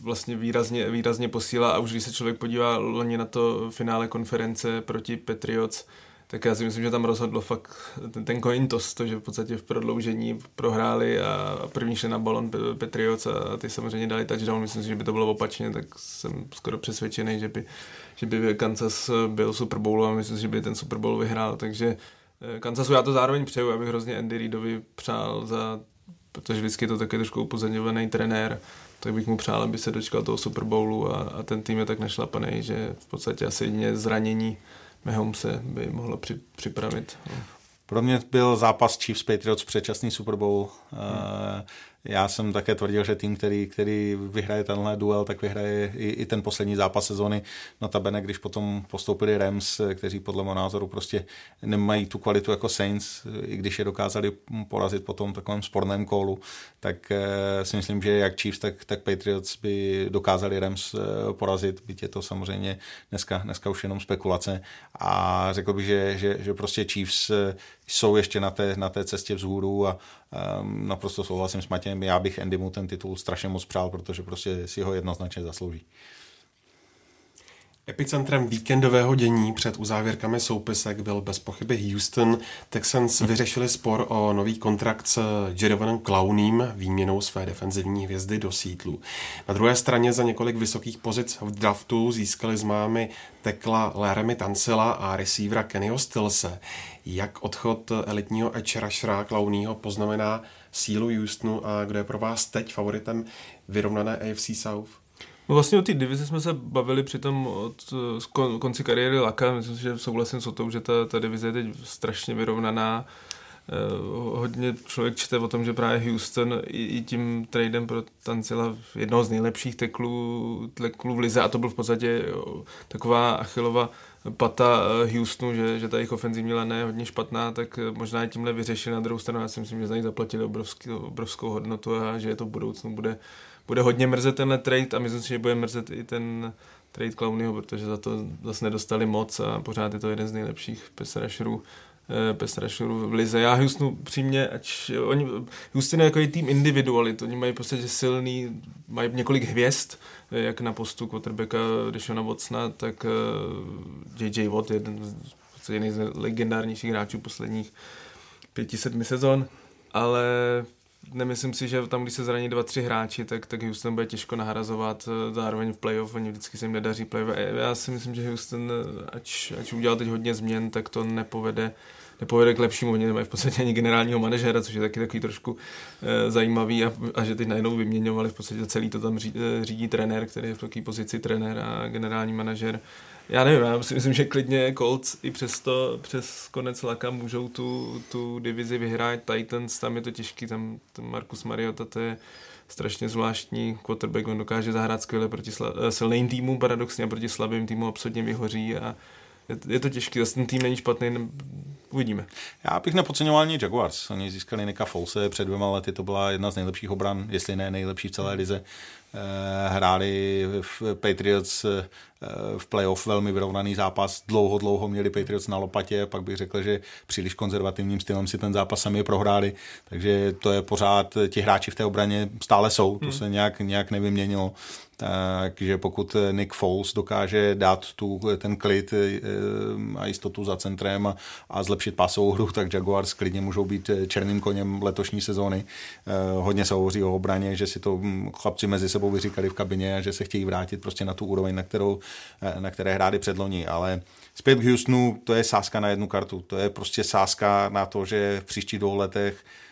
vlastně výrazně, výrazně posílá a už když se člověk podívá loni na to finále konference proti Patriots, tak já si myslím, že tam rozhodlo fakt ten, ten coin toss, to, že v podstatě v prodloužení prohráli a první šli na balon Patriots a ty samozřejmě dali touchdown. Myslím si, že by to bylo opačně, tak jsem skoro přesvědčený, že by, že by Kansas byl Super Bowl a myslím si, že by ten Super Bowl vyhrál. Takže eh, Kansasu já to zároveň přeju, abych hrozně Andy Reidovi přál za, protože vždycky je to taky trošku upozorňovaný trenér, tak bych mu přál, aby se dočkal toho Super Bowlu a, a ten tým je tak našlapaný, že v podstatě asi jedině zranění se by mohlo při, připravit. Pro mě byl zápas Chiefs Patriots předčasný Super Bowl. Hmm. Já jsem také tvrdil, že tým, který, který vyhraje tenhle duel, tak vyhraje i, i ten poslední zápas sezóny. Notabene, když potom postoupili Rams, kteří podle mého názoru prostě nemají tu kvalitu jako Saints, i když je dokázali porazit potom takovém sporném kolu, tak eh, si myslím, že jak Chiefs, tak, tak Patriots by dokázali Rams eh, porazit, byť je to samozřejmě dneska, dneska už jenom spekulace a řekl bych, že, že, že prostě Chiefs eh, jsou ještě na té, na té cestě vzhůru a um, naprosto souhlasím s Matějem, já bych Andymu ten titul strašně moc přál, protože prostě si ho jednoznačně zaslouží. Epicentrem víkendového dění před uzávěrkami soupisek byl bez pochyby Houston. Texans vyřešili spor o nový kontrakt s Jerovanem Clownem výměnou své defenzivní hvězdy do sítlu. Na druhé straně za několik vysokých pozic v draftu získali z mámy tekla Laremy Tancila a receivera Kennyho Stillse. Jak odchod elitního edge rushera Clownyho poznamená sílu Houstonu a kdo je pro vás teď favoritem vyrovnané AFC South? No vlastně o té divizi jsme se bavili přitom od konci kariéry Laka. Myslím si, že souhlasím s tom, že ta, ta divize je teď strašně vyrovnaná. Eh, hodně člověk čte o tom, že právě Houston i, i tím tradem pro Tancila jednoho z nejlepších teklů, teklů v lize a to byl v podstatě jo, taková achilová pata eh, Houstonu, že, že ta jejich ofenzivní lana je hodně špatná, tak eh, možná tímhle vyřešili na druhou stranu. Já si myslím, že za ní zaplatili obrovský, obrovskou hodnotu a že je to v budoucnu bude bude hodně mrzet tenhle trade a myslím si, že bude mrzet i ten trade Clownyho, protože za to zase nedostali moc a pořád je to jeden z nejlepších pass rusherů eh, pass rusherů v lize. Já Houstonu přímě, ať oni, Houston je jako tým individualit, oni mají prostě silný, mají několik hvězd, eh, jak na postu quarterbacka Deshona Watsona, tak J.J. Eh, Watt je jeden z, jeden z legendárnějších hráčů posledních pěti, sedmi sezon, ale nemyslím si, že tam, když se zraní dva, tři hráči, tak, tak Houston bude těžko nahrazovat eh, zároveň v playoff, oni vždycky se jim nedaří playoff. Já si myslím, že Houston, eh, ač, ač udělal teď hodně změn, tak to nepovede nepovede k lepšímu. Oni nemají v podstatě ani generálního manažera, což je taky takový trošku e, zajímavý a, a, že teď najednou vyměňovali v podstatě celý to tam řídí, řídí trenér, který je v takové pozici trenér a generální manažer já nevím, já si myslím, že klidně Colts i přesto, přes konec laka můžou tu, tu divizi vyhrát. Titans, tam je to těžký, tam ten Marcus Mariota, to je strašně zvláštní quarterback, on dokáže zahrát skvěle proti sla, eh, silným týmům, paradoxně a proti slabým týmům absolutně vyhoří a je, je to těžký, zase ten tým není špatný, uvidíme. Já bych nepodceňoval ani Jaguars. Oni získali Nika Folse před dvěma lety, to byla jedna z nejlepších obran, jestli ne nejlepší v celé lize. Eh, hráli v Patriots eh, v playoff velmi vyrovnaný zápas. Dlouho, dlouho měli Patriots na lopatě, pak bych řekl, že příliš konzervativním stylem si ten zápas sami prohráli, takže to je pořád, ti hráči v té obraně stále jsou, to hmm. se nějak, nějak nevyměnilo. Takže pokud Nick Foles dokáže dát tu, ten klid eh, a jistotu za centrem a, a zlepšit pásovou hru, tak Jaguars klidně můžou být černým koněm letošní sezóny. Hodně se hovoří o obraně, že si to hm, chlapci mezi sebou vyříkali v kabině a že se chtějí vrátit prostě na tu úroveň, na kterou, eh, na které hráli předloni, ale zpět k Houstonu, to je sázka na jednu kartu, to je prostě sázka na to, že v příštích dvou letech Eh,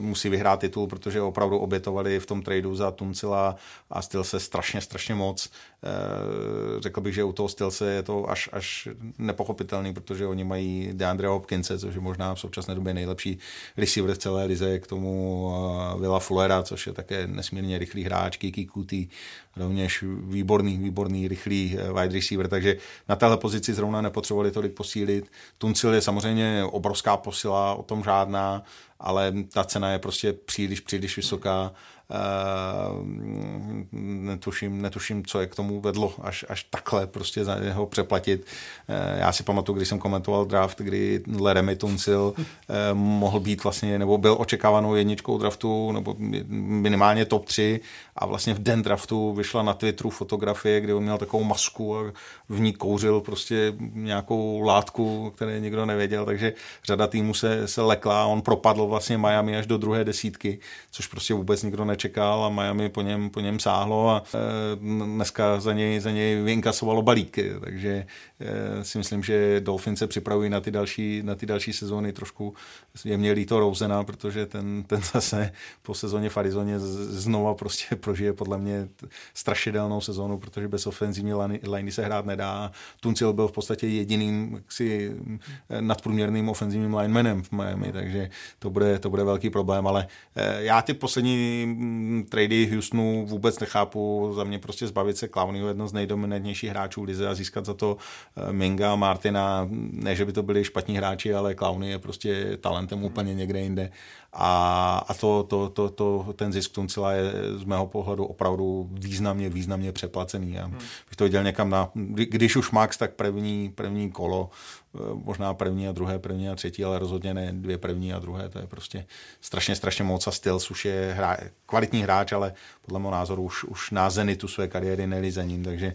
musí vyhrát titul, protože opravdu obětovali v tom tradu za Tuncila a styl se strašně, strašně moc. Eh, řekl bych, že u toho Stilse je to až, až nepochopitelný, protože oni mají DeAndre Hopkinse, což je možná v současné době nejlepší receiver v celé lize, k tomu eh, Fullera, což je také nesmírně rychlý hráč, Kiki Kuti, rovněž výborný, výborný, rychlý wide receiver, takže na téhle pozici zrovna nepotřebovali tolik posílit. Tuncil je samozřejmě obrovská posila, o tom žádná, ale ta cena je prostě příliš, příliš vysoká netuším, netuším, co je k tomu vedlo, až, až takhle prostě za něho přeplatit. Uh, já si pamatuju, když jsem komentoval draft, kdy Leremy Tunsil uh, mohl být vlastně, nebo byl očekávanou jedničkou draftu, nebo minimálně top 3 a vlastně v den draftu vyšla na Twitteru fotografie, kde on měl takovou masku a v ní kouřil prostě nějakou látku, které nikdo nevěděl, takže řada týmů se, se lekla a on propadl vlastně Miami až do druhé desítky, což prostě vůbec nikdo nečekal nečekal a Miami po něm, po něm sáhlo a dneska za něj, za něj vyinkasovalo balík, takže si myslím, že Dolphins se připravují na ty další, na ty další sezóny trošku je mě líto Rousena, protože ten, ten zase po sezóně v Arizoně znova prostě [LAUGHS] prožije podle mě strašidelnou sezónu, protože bez ofenzivní liney se hrát nedá. Tuncil byl v podstatě jediným jaksi, nadprůměrným ofenzivním linemanem v Miami, takže to bude, to bude velký problém, ale já ty poslední trady Houstonu vůbec nechápu, za mě prostě zbavit se Clownyho, jedno z nejdominantnějších hráčů lize a získat za to eh, Minga, Martina, ne, že by to byli špatní hráči, ale Clowny je prostě talentem úplně někde jinde a, a to, to, to, to, ten zisk Tuncila je z mého pohledu opravdu významně, významně přeplacený. Já hmm. bych to viděl někam na, když už Max, tak první, první kolo, možná první a druhé, první a třetí, ale rozhodně ne dvě první a druhé, to je prostě strašně, strašně moc a Stills už je hra, kvalitní hráč, ale podle mého názoru už, už na zenitu své kariéry nelí za ním, takže eh,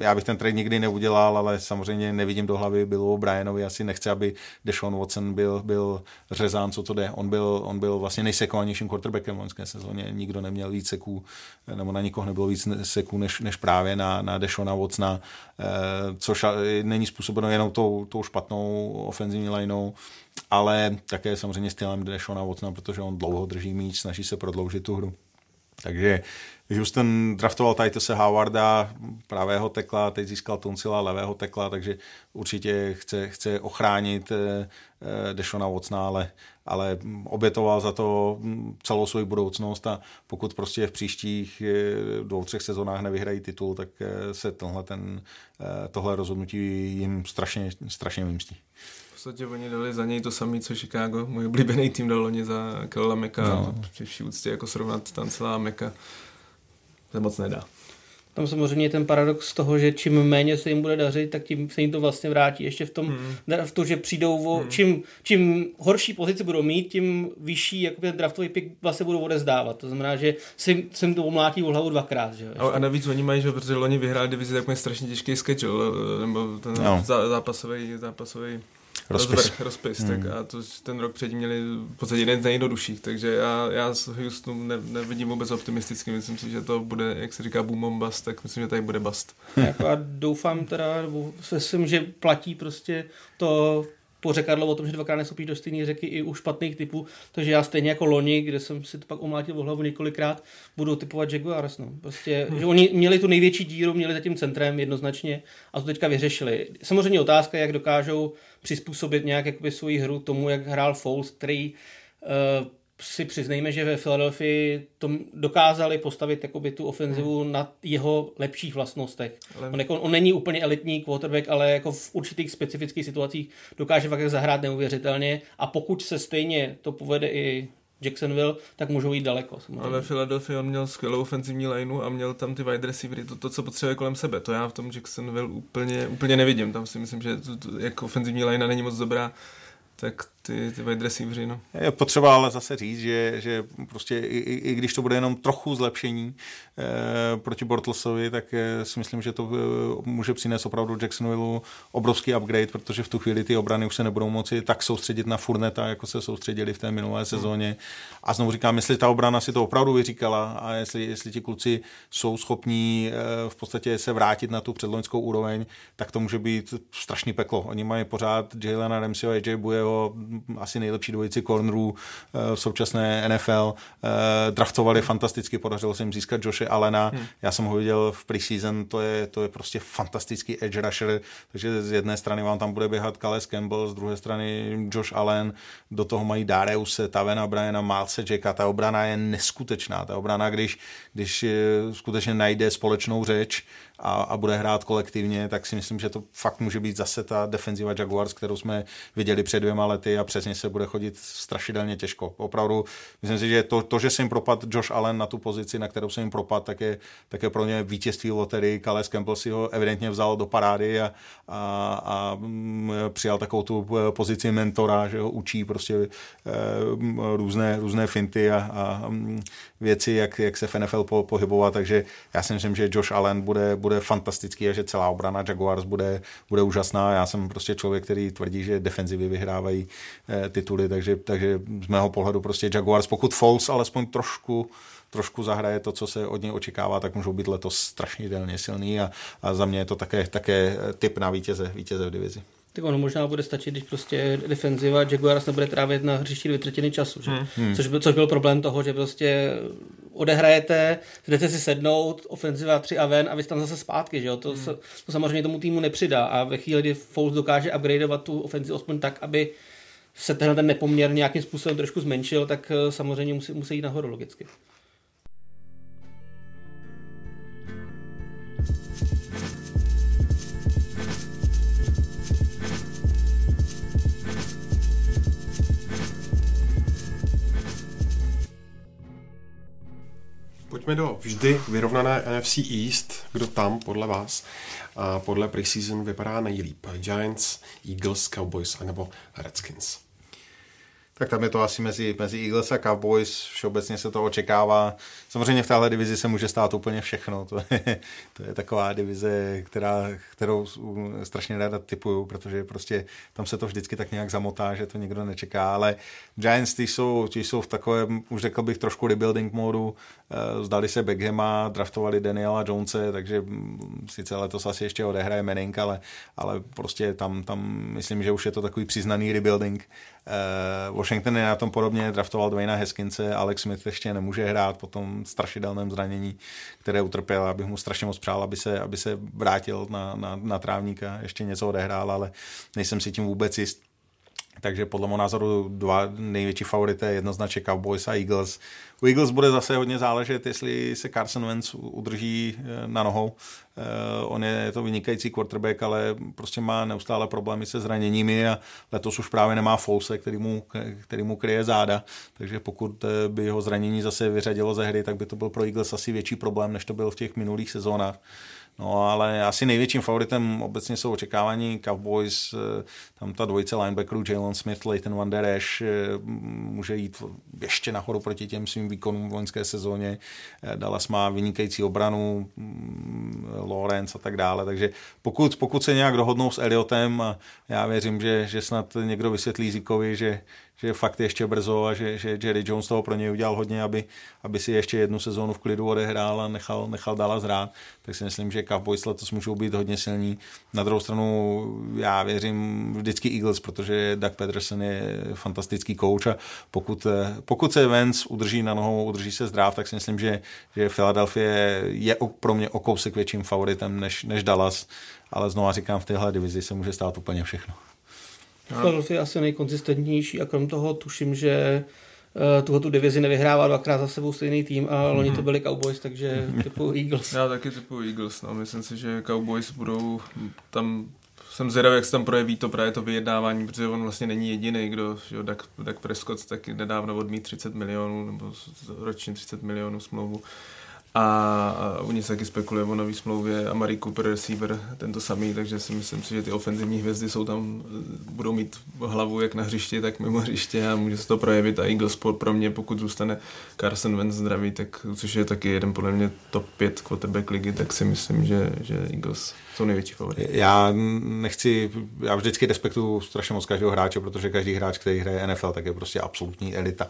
já bych ten trade nikdy neudělal, ale samozřejmě nevidím do hlavy Billu Brianovi, asi nechce, aby Deshaun Watson byl, byl řezán co to jde. On byl, on byl vlastně nejsekovanějším quarterbackem v loňské sezóně. Nikdo neměl víc seků, nebo na nikoho nebylo víc seků, než, než právě na, na Dešona Vocna, eh, což není způsobeno jenom tou, tou špatnou ofenzivní lineou, ale také samozřejmě stylem Dešona Vocna, protože on dlouho drží míč, snaží se prodloužit tu hru. Takže Houston draftoval Tituse Howarda, pravého tekla, teď získal Tuncila, levého tekla, takže určitě chce, chce ochránit eh, eh, Dešona Vocna, ale, ale obětoval za to hm, celou svou budoucnost a pokud prostě v příštích eh, dvou, třech sezónách nevyhrají titul, tak se tenhle, ten, tohle rozhodnutí jim strašně, strašně vymstí. V podstatě oni dali za něj to samé, co Chicago. Můj oblíbený tým dal loni za Kela Meka. No. Při vší úctě jako srovnat tam celá Meka se moc nedá. Tam samozřejmě je ten paradox toho, že čím méně se jim bude dařit, tak tím se jim to vlastně vrátí ještě v tom, hmm. v to, že přijdou, o, hmm. čím, čím horší pozici budou mít, tím vyšší jako ten draftový pick vlastně budou odezdávat. To znamená, že se, se jim to omlátí o hlavu dvakrát. Že? A, a navíc oni mají, že protože loni vyhráli divizi, tak mají strašně těžký schedule, nebo ten no. zápasový, zápasový rozpis, rozvrh, rozpis hmm. tak a to ten rok předtím měli v podstatě jeden z nejjednodušších, takže já, já z Houstonu ne, nevidím vůbec optimisticky, myslím si, že to bude, jak se říká boom bust, tak myslím, že tady bude bust. Jako [LAUGHS] a doufám teda, nebo myslím, že platí prostě to pořekadlo o tom, že dvakrát nestoupíš do stejné řeky i u špatných typů, takže já stejně jako loni, kde jsem si to pak omlátil o hlavu několikrát, budu typovat Jaguars. No. Prostě, hmm. že oni měli tu největší díru, měli za tím centrem jednoznačně a to teďka vyřešili. Samozřejmě otázka, jak dokážou přizpůsobit nějak jakoby svoji hru tomu, jak hrál Foles, který uh, si přiznejme, že ve Filadelfii to dokázali postavit jakoby tu ofenzivu hmm. na jeho lepších vlastnostech. Ale... On, jako, on není úplně elitní quarterback, ale jako v určitých specifických situacích dokáže fakt zahrát neuvěřitelně a pokud se stejně to povede i Jacksonville, tak můžou jít daleko. Samozřejmě. Ale ve Philadelphia on měl skvělou ofenzivní lineu a měl tam ty wide receivery, to, to, co potřebuje kolem sebe. To já v tom Jacksonville úplně, úplně nevidím. Tam si myslím, že to, to, jako ofenzivní linea není moc dobrá tak ty, ty wide receivery, no. Je potřeba ale zase říct, že, že prostě i, i, když to bude jenom trochu zlepšení eh, proti Bortlesovi, tak eh, si myslím, že to eh, může přinést opravdu Jacksonville obrovský upgrade, protože v tu chvíli ty obrany už se nebudou moci tak soustředit na Furneta, jako se soustředili v té minulé hmm. sezóně. A znovu říkám, jestli ta obrana si to opravdu vyříkala a jestli, jestli ti kluci jsou schopní eh, v podstatě se vrátit na tu předloňskou úroveň, tak to může být strašný peklo. Oni mají pořád Jalena Ramseyho a AJ Bujeho asi nejlepší dvojici cornerů eh, v současné NFL. Eh, draftovali fantasticky, podařilo se jim získat Joshe Allena. Hmm. Já jsem ho viděl v preseason, to je, to je prostě fantastický edge rusher, takže z jedné strany vám tam bude běhat Kales Campbell, z druhé strany Josh Allen, do toho mají Dareuse, Tavena Bryana, Malce Jacka, ta obrana je neskutečná. Ta obrana, když, když eh, skutečně najde společnou řeč, a, a bude hrát kolektivně, tak si myslím, že to fakt může být zase ta defenziva Jaguars, kterou jsme viděli před dvěma lety a přesně se bude chodit strašidelně těžko. Opravdu, myslím si, že to, to že se jim propad Josh Allen na tu pozici, na kterou se jim propad, tak je, tak je pro ně vítězství lotery. Kales Campbell si ho evidentně vzal do parády a, a, a mm, přijal takovou tu eh, pozici mentora, že ho učí prostě e, různé, různé finty a, a mm, věci, jak, jak se v NFL po, pohybovat, takže já si myslím, že Josh Allen bude, bude fantastický a že celá obrana Jaguars bude, bude úžasná. Já jsem prostě člověk, který tvrdí, že defenzivy vyhrávají eh, tituly, takže, takže z mého pohledu prostě Jaguars, pokud Foles alespoň trošku trošku zahraje to, co se od něj očekává, tak můžou být letos strašně silný a, a za mě je to také, také typ na vítěze, vítěze v divizi tak ono možná bude stačit, když prostě defenziva Jaguars nebude trávit na hřišti dvě třetiny času. Že? Hmm. Což, byl, což byl problém toho, že prostě odehrajete, jdete si sednout, ofenziva 3 a ven a vy tam zase zpátky. Že jo? To, hmm. to samozřejmě tomu týmu nepřidá a ve chvíli, kdy Foles dokáže upgradeovat tu ofenzivu aspoň tak, aby se tenhle ten nepoměr nějakým způsobem trošku zmenšil, tak eh, samozřejmě musí, musí jít nahoru logicky. Pojďme do vždy vyrovnané NFC East. Kdo tam podle vás a podle preseason vypadá nejlíp? Giants, Eagles, Cowboys anebo Redskins? Tak tam je to asi mezi, mezi Eagles a Cowboys, všeobecně se to očekává. Samozřejmě v téhle divizi se může stát úplně všechno. To je, to je taková divize, která, kterou strašně ráda typuju, protože prostě tam se to vždycky tak nějak zamotá, že to nikdo nečeká, ale Giants ty jsou, ty jsou v takovém, už řekl bych, trošku rebuilding módu. Eh, zdali se Beckhama, draftovali Daniela Jonese, takže mm, sice letos asi ještě odehraje Manning, ale, ale prostě tam, tam myslím, že už je to takový přiznaný rebuilding. Uh, Washington je na tom podobně, draftoval Dwayna Heskince, Alex Smith ještě nemůže hrát po tom strašidelném zranění, které utrpěl, abych mu strašně moc přál, aby se, aby se vrátil na, na, na trávníka, ještě něco odehrál, ale nejsem si tím vůbec jist. Takže podle mého názoru dva největší favority jednoznačně Cowboys a Eagles. U Eagles bude zase hodně záležet, jestli se Carson Wentz udrží eh, na nohou. Eh, on je to vynikající quarterback, ale prostě má neustále problémy se zraněními a letos už právě nemá Fouse, který mu, který mu kryje záda. Takže pokud eh, by jeho zranění zase vyřadilo ze hry, tak by to byl pro Eagles asi větší problém, než to byl v těch minulých sezónách. No ale asi největším favoritem obecně jsou očekávání Cowboys, eh, tam ta dvojice linebackerů Jalen Smith, Leighton Van Der Esch eh, může jít ještě nahoru proti těm svým výkonům v loňské sezóně. Eh, Dallas má vynikající obranu, mm, Lawrence a tak dále, takže pokud, pokud se nějak dohodnou s Elliotem, a já věřím, že, že snad někdo vysvětlí Zikovi, že že fakt ještě brzo a že, že Jerry Jones toho pro něj udělal hodně, aby, aby si ještě jednu sezónu v klidu odehrál a nechal, nechal Dallas hrát, tak si myslím, že Cowboys letos můžou být hodně silní. Na druhou stranu já věřím vždycky Eagles, protože Doug Peterson je fantastický coach a pokud, pokud se Vance udrží na nohou, udrží se zdrav, tak si myslím, že, že Philadelphia je pro mě o kousek větším favoritem než, než Dallas, ale znova říkám, v téhle divizi se může stát úplně všechno. Philadelphia je asi nejkonzistentnější a krom toho tuším, že uh, tuhle tu divizi nevyhrává dvakrát za sebou stejný tým a loni to mhm. byli Cowboys, takže typu Eagles. Já taky typu Eagles, no. myslím si, že Cowboys budou tam jsem zvědavý, jak se tam projeví to právě to vyjednávání, protože on vlastně není jediný, kdo, že Dak, Dak Prescott taky nedávno odmít 30 milionů, nebo ročně 30 milionů smlouvu a, u se taky spekuluje o nový smlouvě a Mari Cooper receiver tento samý, takže si myslím si, že ty ofenzivní hvězdy jsou tam, budou mít hlavu jak na hřišti, tak mimo hřiště a může se to projevit a Eagles pro mě, pokud zůstane Carson Wentz zdravý, tak, což je taky jeden podle mě top 5 quarterback ligy, tak si myslím, že, že Eagles jsou největší favority. Já nechci, já vždycky respektuju strašně moc každého hráče, protože každý hráč, který hraje NFL, tak je prostě absolutní elita.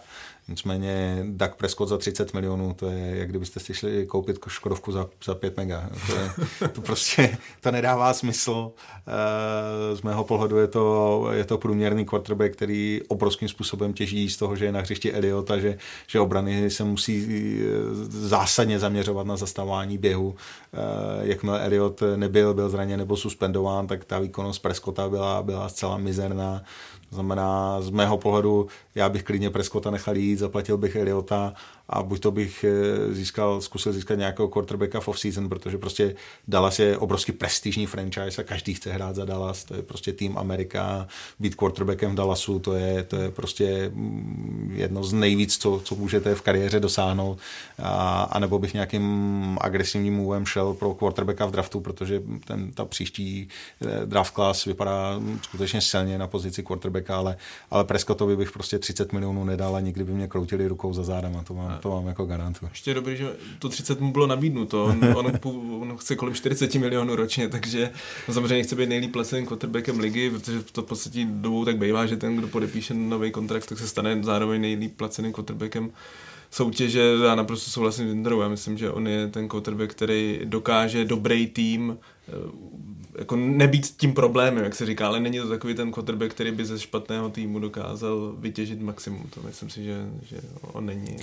Nicméně Dak Prescott za 30 milionů, to je, jak kdybyste si šli koupit Škodovku za, za 5 mega. To, je, [LAUGHS] to prostě to nedává smysl. Eh, z mého pohledu je to, je to průměrný quarterback, který obrovským způsobem těží z toho, že je na hřišti Eliot a že, že obrany se musí eh, zásadně zaměřovat na zastavování běhu. Eh, jakmile Eliot nebyl, byl zraněn nebo suspendován, tak ta výkonnost Prescotta byla, byla zcela mizerná. Znamená, z mého pohledu, já bych klidně Prescotta nechal jít, zaplatil bych Eliota a buď to bych eh, získal, zkusil získat nějakého quarterbacka v off-season, protože prostě Dallas je obrovský prestižní franchise a každý chce hrát za Dallas, to je prostě tým Amerika, být quarterbackem v Dallasu, to je, to je prostě mm, jedno z nejvíc, co, co můžete v kariéře dosáhnout. A, a nebo bych nějakým agresivním movem šel pro quarterbacka v draftu, protože ten, ta příští eh, draft class vypadá skutečně silně na pozici quarterbacka quarterbacka, ale, ale Prescottovi bych prostě 30 milionů nedal a nikdy by mě kroutili rukou za zádama, to mám, to mám jako garantu. Ještě dobrý, že to 30 mu bylo nabídnuto, on, [LAUGHS] on, on chce kolem 40 milionů ročně, takže no samozřejmě chce být nejlíp placeným quarterbackem ligy, protože to v podstatě dobou tak bývá, že ten, kdo podepíše nový kontrakt, tak se stane zároveň nejlíp placeným quarterbackem soutěže, já naprosto souhlasím s Inderou, já myslím, že on je ten quarterback, který dokáže dobrý tým eh, jako nebýt tím problémem, jak se říká, ale není to takový ten quarterback, který by ze špatného týmu dokázal vytěžit maximum. To myslím si, že, že on není.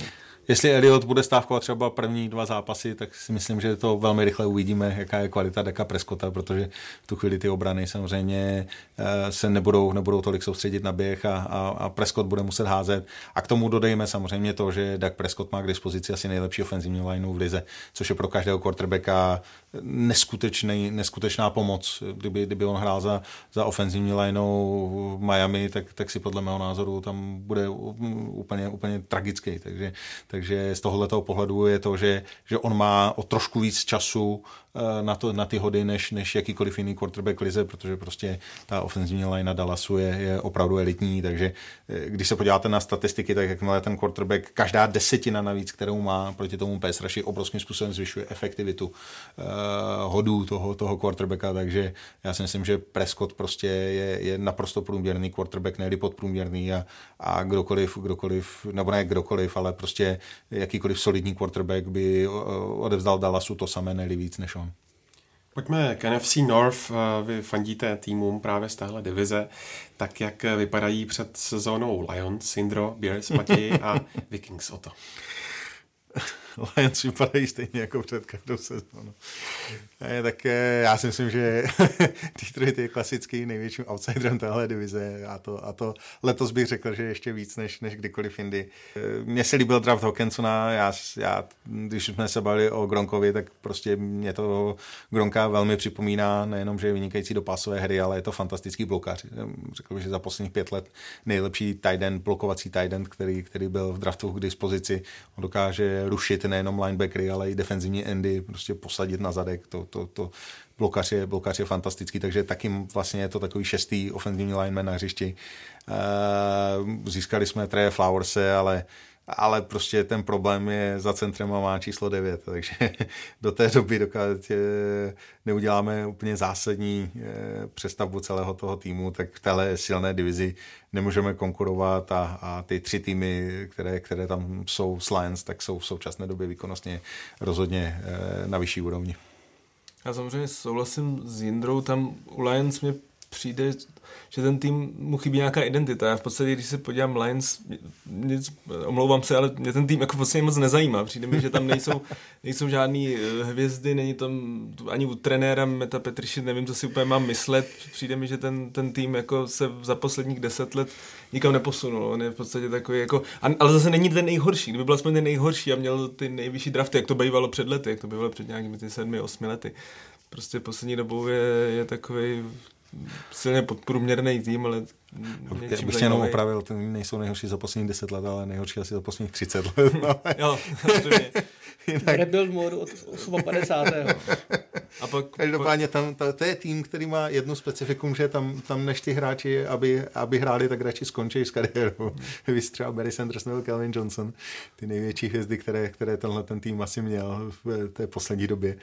Jestli Elliot bude stávkovat třeba první dva zápasy, tak si myslím, že to velmi rychle uvidíme, jaká je kvalita Deka Preskota, protože v tu chvíli ty obrany samozřejmě eh, se nebudou, nebudou tolik soustředit na běh a, a, a Prescott bude muset házet. A k tomu dodejme samozřejmě to, že Dak Prescott má k dispozici asi nejlepší ofenzivní lineu v lize, což je pro každého quarterbacka neskutečný, neskutečná pomoc. Kdyby, kdyby on hrál za, za ofenzivní lineou v Miami, tak, tak si podle mého názoru tam bude úplně, úplně tragický. Takže, takže z tohoto pohledu je to, že, že on má o trošku víc času na, to, na ty hody než, než jakýkoliv jiný quarterback lize, protože prostě ta ofenzivní line na Dallasu je, je opravdu elitní, takže eh, když se podíváte na statistiky, tak jakmile ten quarterback, každá desetina navíc, kterou má proti tomu pass rushi, obrovským způsobem zvyšuje efektivitu uh, hodů toho, toho quarterbacka, takže já si myslím, že Prescott prostě je, je naprosto průměrný quarterback, nejli podprůměrný a, a kdokoliv, kdokoliv, nebo ne kdokoliv, ale prostě jakýkoliv solidní quarterback by odevzdal Dallasu to samé, nejli víc než on. Pojďme k NFC North. Vy fandíte týmům právě z téhle divize. Tak jak vypadají před sezónou Lions, Indro, Bears, Matěji a [LAUGHS] Vikings o to? [LAUGHS] Lions vypadají stejně jako před každou sezónou. Tak e, já si myslím, že [LAUGHS] Detroit je klasický největším outsiderem téhle divize a to, a to letos bych řekl, že ještě víc než, než kdykoliv jindy. E, mně se líbil draft Hawkinsona, já, já, když jsme se bavili o Gronkovi, tak prostě mě to Gronka velmi připomíná, nejenom, že je vynikající do pásové hry, ale je to fantastický blokař. Řekl bych, že za posledních pět let nejlepší tight end, blokovací tight end, který, který byl v draftu k dispozici. On dokáže rušit nejenom linebackery, ale i defenzivní endy, prostě posadit na zadek, to, to, to blokař je, blokař je fantastický, takže taky vlastně je to takový šestý ofenzivní lineman na hřišti. Uh, získali jsme Treje Flowerse, ale ale prostě ten problém je za centrem a má číslo 9, takže [LAUGHS] do té doby, dokud neuděláme úplně zásadní eh, přestavbu celého toho týmu, tak v téhle silné divizi nemůžeme konkurovat a, a ty tři týmy, které, které tam jsou s Lions, tak jsou v současné době výkonnostně rozhodně eh, na vyšší úrovni. Já samozřejmě souhlasím s Jindrou, tam u Lions mě přijde, že ten tým mu chybí nějaká identita. Já v podstatě, když se podívám Lions, nic, omlouvám se, ale mě ten tým jako v moc nezajímá. Přijde mi, že tam nejsou, nejsou žádný eh, hvězdy, není tam ani u trenéra Meta Petriši, nevím, co si úplně mám myslet. Přijde mi, že ten, ten tým jako se za posledních deset let nikam neposunul. On je v podstatě takový jako, ale zase není ten nejhorší. Kdyby byl aspoň ten nejhorší a měl ty nejvyšší drafty, jak to bývalo před lety, jak to bývalo před nějakými sedmi, osmi lety prostě poslední dobou je, je takový silně podprůměrný tým, ale já bych jenom opravil, ty nejsou nejhorší za posledních 10 let, ale nejhorší asi za posledních 30 let. [LAUGHS] No. jo, Jinak... Rebuild modu od 58. A pak, Každopádně tam, to, to, je tým, který má jednu specifikum, že tam, tam než ty hráči, aby, aby hráli, tak radši skončí s kariérou. [LAUGHS] Hmm. Vystřeba Barry Sanders nebo Calvin Johnson, ty největší hvězdy, které, které tenhle ten tým asi měl v té poslední době.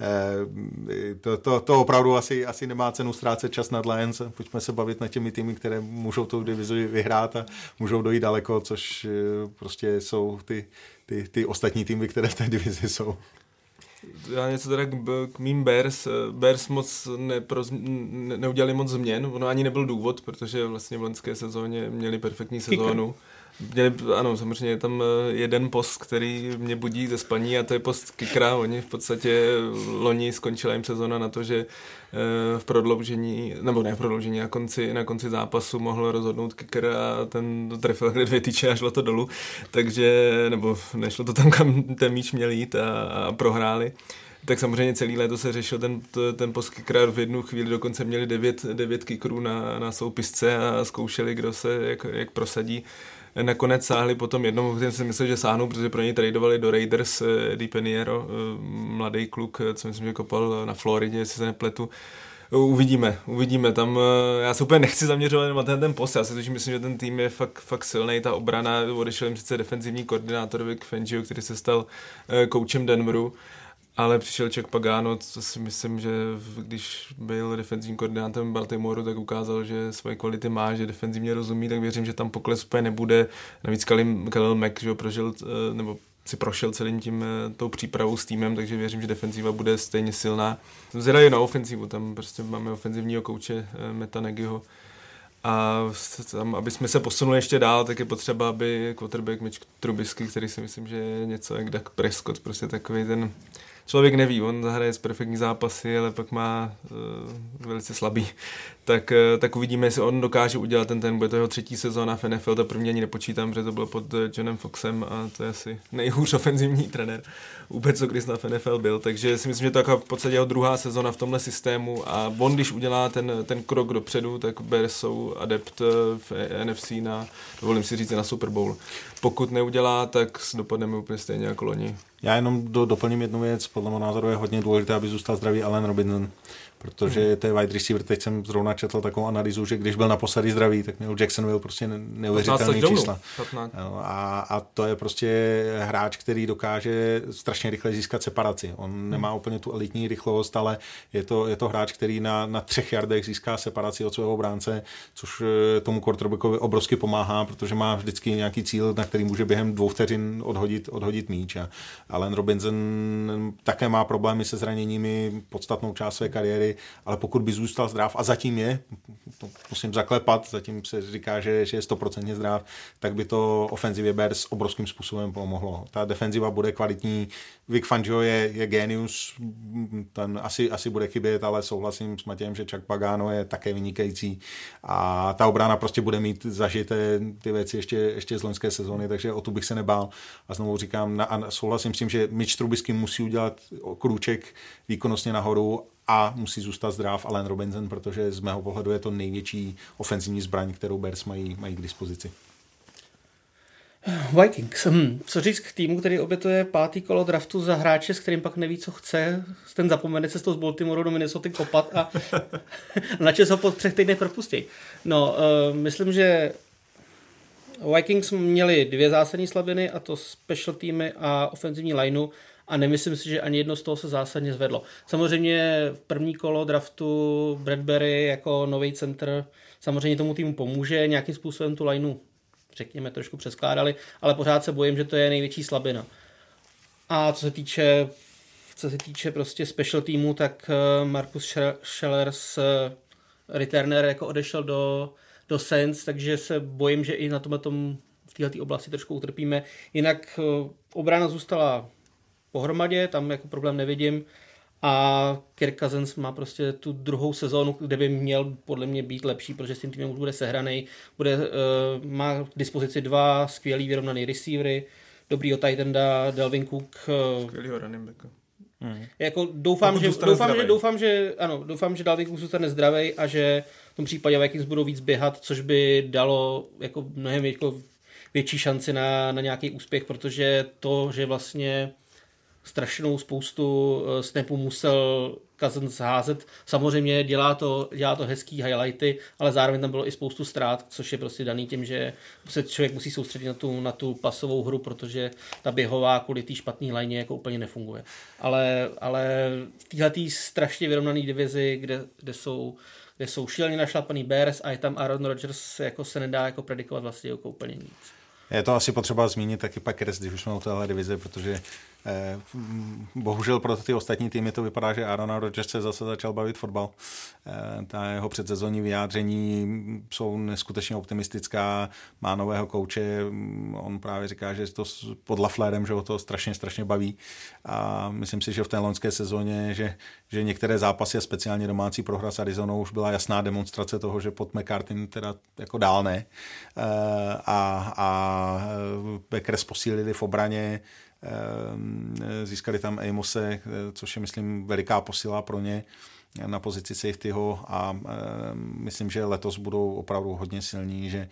E, to, to, to opravdu asi, asi nemá cenu ztrácet čas nad Lions. Pojďme se bavit na těmi týmy, které můžou tou divizi vyhrát a můžou dojít daleko, což eh, prostě jsou ty, ty, ty ostatní týmy, které v té divizi jsou. Já něco teda k, k mým Bears. Bears moc neproz, ne, neudělali moc změn, ono ani nebyl důvod, protože vlastně v loňské sezóně měli perfektní sezónu. Kicker. Měli, ano, samozřejmě je tam eh, jeden post, který mě budí ze spaní a to je post Kikra. Oni v podstatě loni skončila jim sezona na to, že eh, v prodloužení, nebo ne v prodloužení, na konci, na konci zápasu mohl rozhodnout Kikr a ten trefil hned dvě tyče a šlo to dolů. Takže, nebo nešlo to tam, kam ten míč měl jít a, a prohráli tak samozřejmě celý léto se řešil ten, ten post kicker v jednu chvíli dokonce měli devět, devět kickerů na, na soupisce a zkoušeli, kdo se jak, jak prosadí nakonec sáhli potom jednou, kterým jsem myslel, že sáhnou, protože pro něj tradovali do Raiders eh, Di Peniero, eh, mladý kluk, eh, co myslím, že kopal na Floridě, jestli se nepletu. Uvidíme, uvidíme. Tam já se úplně nechci zaměřovat na ten, ten post. Já si totiž myslím, že ten tým je fakt, fakt silný. Ta obrana, odešel jim sice defenzivní koordinátor Vic Fangio, který se stal koučem Denveru, ale přišel Chuck Pagano, co si myslím, že když byl defenzivním koordinátorem Baltimoru, tak ukázal, že svoje kvality má, že defenzivně rozumí, tak věřím, že tam pokles úplně nebude. Navíc Khalil Mack, že ho prožil, nebo si prošel celým tím eh, tou přípravou s týmem, takže věřím, že defenziva bude stejně silná. Jsem zvědavý na ofenzivu, tam prostě máme ofenzivního kouče eh, Meta Nagyho. A tam, aby jsme se posunuli ještě dál, tak je potřeba, aby quarterback Mitch Trubisky, který si myslím, že je něco jak Dak Prescott, prostě takový ten člověk neví, on zahraje z perfektní zápasy, ale pak má uh, velice slabý, tak, uh, tak uvidíme, jestli on dokáže udělat ten ten, bude to jeho třetí sezóna v NFL, to první ani nepočítám, protože to bylo pod uh, Johnem Foxem a to je asi nejhůř ofenzivní trenér vůbec, co když na NFL byl, takže si myslím, že to je v podstatě jeho druhá sezóna v tomhle systému a on, když udělá ten, ten krok dopředu, tak Bears jsou adept v NFC na, dovolím si říct, na Super Bowl. Pokud neudělá, tak dopadneme úplně stejně jako loni. Já jenom do, doplním jednu věc, podle mého názoru je hodně důležité, aby zůstal zdravý Allen Robinson, protože hmm. to je wide receiver, teď jsem zrovna četl takovou analýzu, že když byl naposledy zdravý, tak měl Jacksonville prostě neuvěřitelný čísla. A, a to je prostě hráč, který dokáže strašně rychle získat separaci. On hmm. nemá úplně tu elitní rychlost, ale je to, je to hráč, který na, na třech jardech získá separaci od svého obránce, což eh, tomu quarterbackovi obrovsky pomáhá, protože má vždycky nějaký cíl, na který může během dvou vteřin odhodit, odhodit míč. A Allen Robinson také má problémy se zraněními podstatnou část své kariéry, ale pokud by zůstal zdrav, a zatím je, to musím zaklepat, zatím se říká, že, že je stoprocentně zdrav, tak by to ofenzivě Bears obrovským způsobem pomohlo. Ta defenziva bude kvalitní, Vic Fangio je, je genius, ten asi, asi bude chybět, ale souhlasím s Matějem, že Chuck Pagano je také vynikající. A ta obrana prostě bude mít zažité ty věci ještě, ještě z loňské sezóny, takže o tu bych se nebál. A znovu říkám, na, a souhlasím s tím, že Mitch Trubisky musí udělat krůček výkonnostně nahoru a musí zůstat zdrav Allen Robinson, protože z mého pohledu je to největší ofenzivní zbraň, kterou Bears mají, mají k dispozici. Vikings. Hm. Co říct k týmu, který obětuje pátý kolo draftu za hráče, s kterým pak neví, co chce. Ten zapomene se z Baltimoreu do Minnesota kopat a [LAUGHS] načas ho po třech týdnech propustí. No, uh, myslím, že Vikings měli dvě zásadní slabiny a to special týmy a ofenzivní lineu a nemyslím si, že ani jedno z toho se zásadně zvedlo. Samozřejmě v první kolo draftu Bradbury jako nový center samozřejmě tomu týmu pomůže, nějakým způsobem tu lineu řekněme trošku přeskládali, ale pořád se bojím, že to je největší slabina. A co se týče co se týče prostě special týmu, tak eh, Markus Scheller z eh, returner jako odešel do, do Saints, takže se bojím, že i na tomhle tom, v této oblasti trošku utrpíme. Jinak eh, obrana zůstala pohromadě, tam jako problém nevidím. A Kirk Cousins má prostě tu druhou sezónu, kde by měl podle mě být lepší, protože s tím týmem už bude sehraný. Bude, uh, má k dispozici dva skvělý vyrovnaný receivery, dobrýho tight enda, Delvin Cook. Uh, Skvělýho running backa. Hmm. Jako doufám, že, doufám, že, doufám, že, ano, doufám, že Dalvin Cook zůstane zdravý a že v tom případě Vikings budou víc běhat, což by dalo jako mnohem jako větší šanci na, na nějaký úspěch, protože to, že vlastně strašnou spoustu eh, snapů musel Cousins házet. Samozřejmě dělá to, dělá to hezký highlighty, ale zároveň tam bylo i spoustu ztrát, což je prostě daný tím, že se člověk musí soustředit na tu, na tu pasovou hru, protože ta běhová kvůli té špatné lajně jako úplně nefunguje. Ale, ale v této strašně vyrovnané divizi, kde, kde jsou kde jsou šíleně našlapaný Bears a je tam Aaron Rodgers, jako se nedá jako predikovat vlastně jako úplně nic. Je to asi potřeba zmínit taky Packers, když už jsme u téhle divize, protože bohužel pro ty ostatní týmy to vypadá, že Aaron Rodgers se zase začal bavit fotbal. Eh, ta jeho předsezonní vyjádření jsou neskutečně optimistická, má nového kouče, on právě říká, že to pod Laflerem, že ho to strašně, strašně baví. A myslím si, že v té loňské sezóně, že, že některé zápasy a speciálně domácí prohra s Arizonou už byla jasná demonstrace toho, že pod McCartym teda jako dál ne. Eh, a, a Packers posílili v obraně, získali tam Amose, což je, myslím, veliká posila pro ně. na pozici safetyho a e, myslím, že letos budou opravdu hodně silní, že e,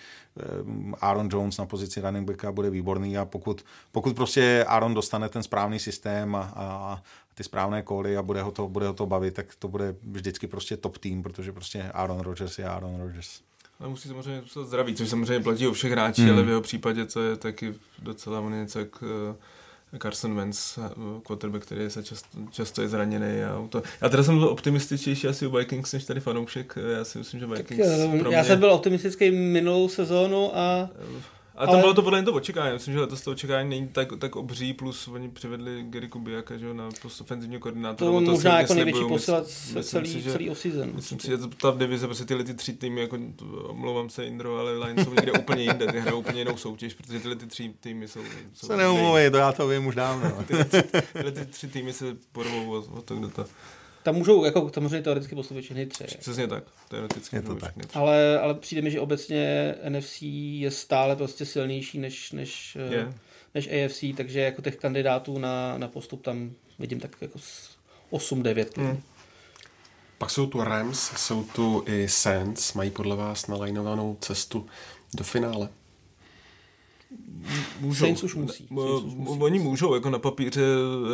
Aaron Jones na pozici running backa bude výborný a pokud, pokud prostě Aaron dostane ten správný systém a, a ty správné kóly a bude ho, to, bude ho to bavit, tak to bude vždycky prostě top tým, protože prostě Aaron Rodgers je Aaron Rodgers. Ale musí samozřejmě zůstat zdraví, což samozřejmě platí o všech hráčích, hmm. ale v jeho případě to je taky docela něco jak uh, Carson Wentz, uh, quarterback, který se často, často je zraněný. A to, já teda jsem byl optimističtější asi u Vikings než tady fanoušek. Já si myslím, že Vikings... Tak, uh, já mě... jsem byl optimistický minulou sezónu a a tam ale... bylo to podle mě to očekání. Myslím, že letos to očekání není tak, tak obří, plus oni přivedli Gary Kubiaka, že na post ofenzivního koordinátora. To, to možná jako největší posilat celý, si, že, celý off-season. Myslím si, že ta divize, prostě tyhle ty tři týmy, jako, omlouvám se Indro, ale Lions jsou někde úplně jinde, ty hrajou úplně jinou soutěž, protože tyhle ty tři týmy jsou... jsou se neumluvej, to já to vím už dávno. [LAUGHS] tyhle, ty, tyhle ty tři týmy se porvou o, o to, kdo to... Tam můžou jako samozřejmě teoreticky postoupit všechny tři. Přesně tak, teoreticky je to tak. Tři. Ale, ale přijde mi, že obecně NFC je stále prostě silnější než, než, yeah. než AFC, takže jako těch kandidátů na, na postup tam vidím tak jako 8-9. Mm. Pak jsou tu Rams, jsou tu i Saints, mají podle vás nalajnovanou cestu do finále? Můžou. Saints už musí. Saints už musí. Oni můžou, jako na papíře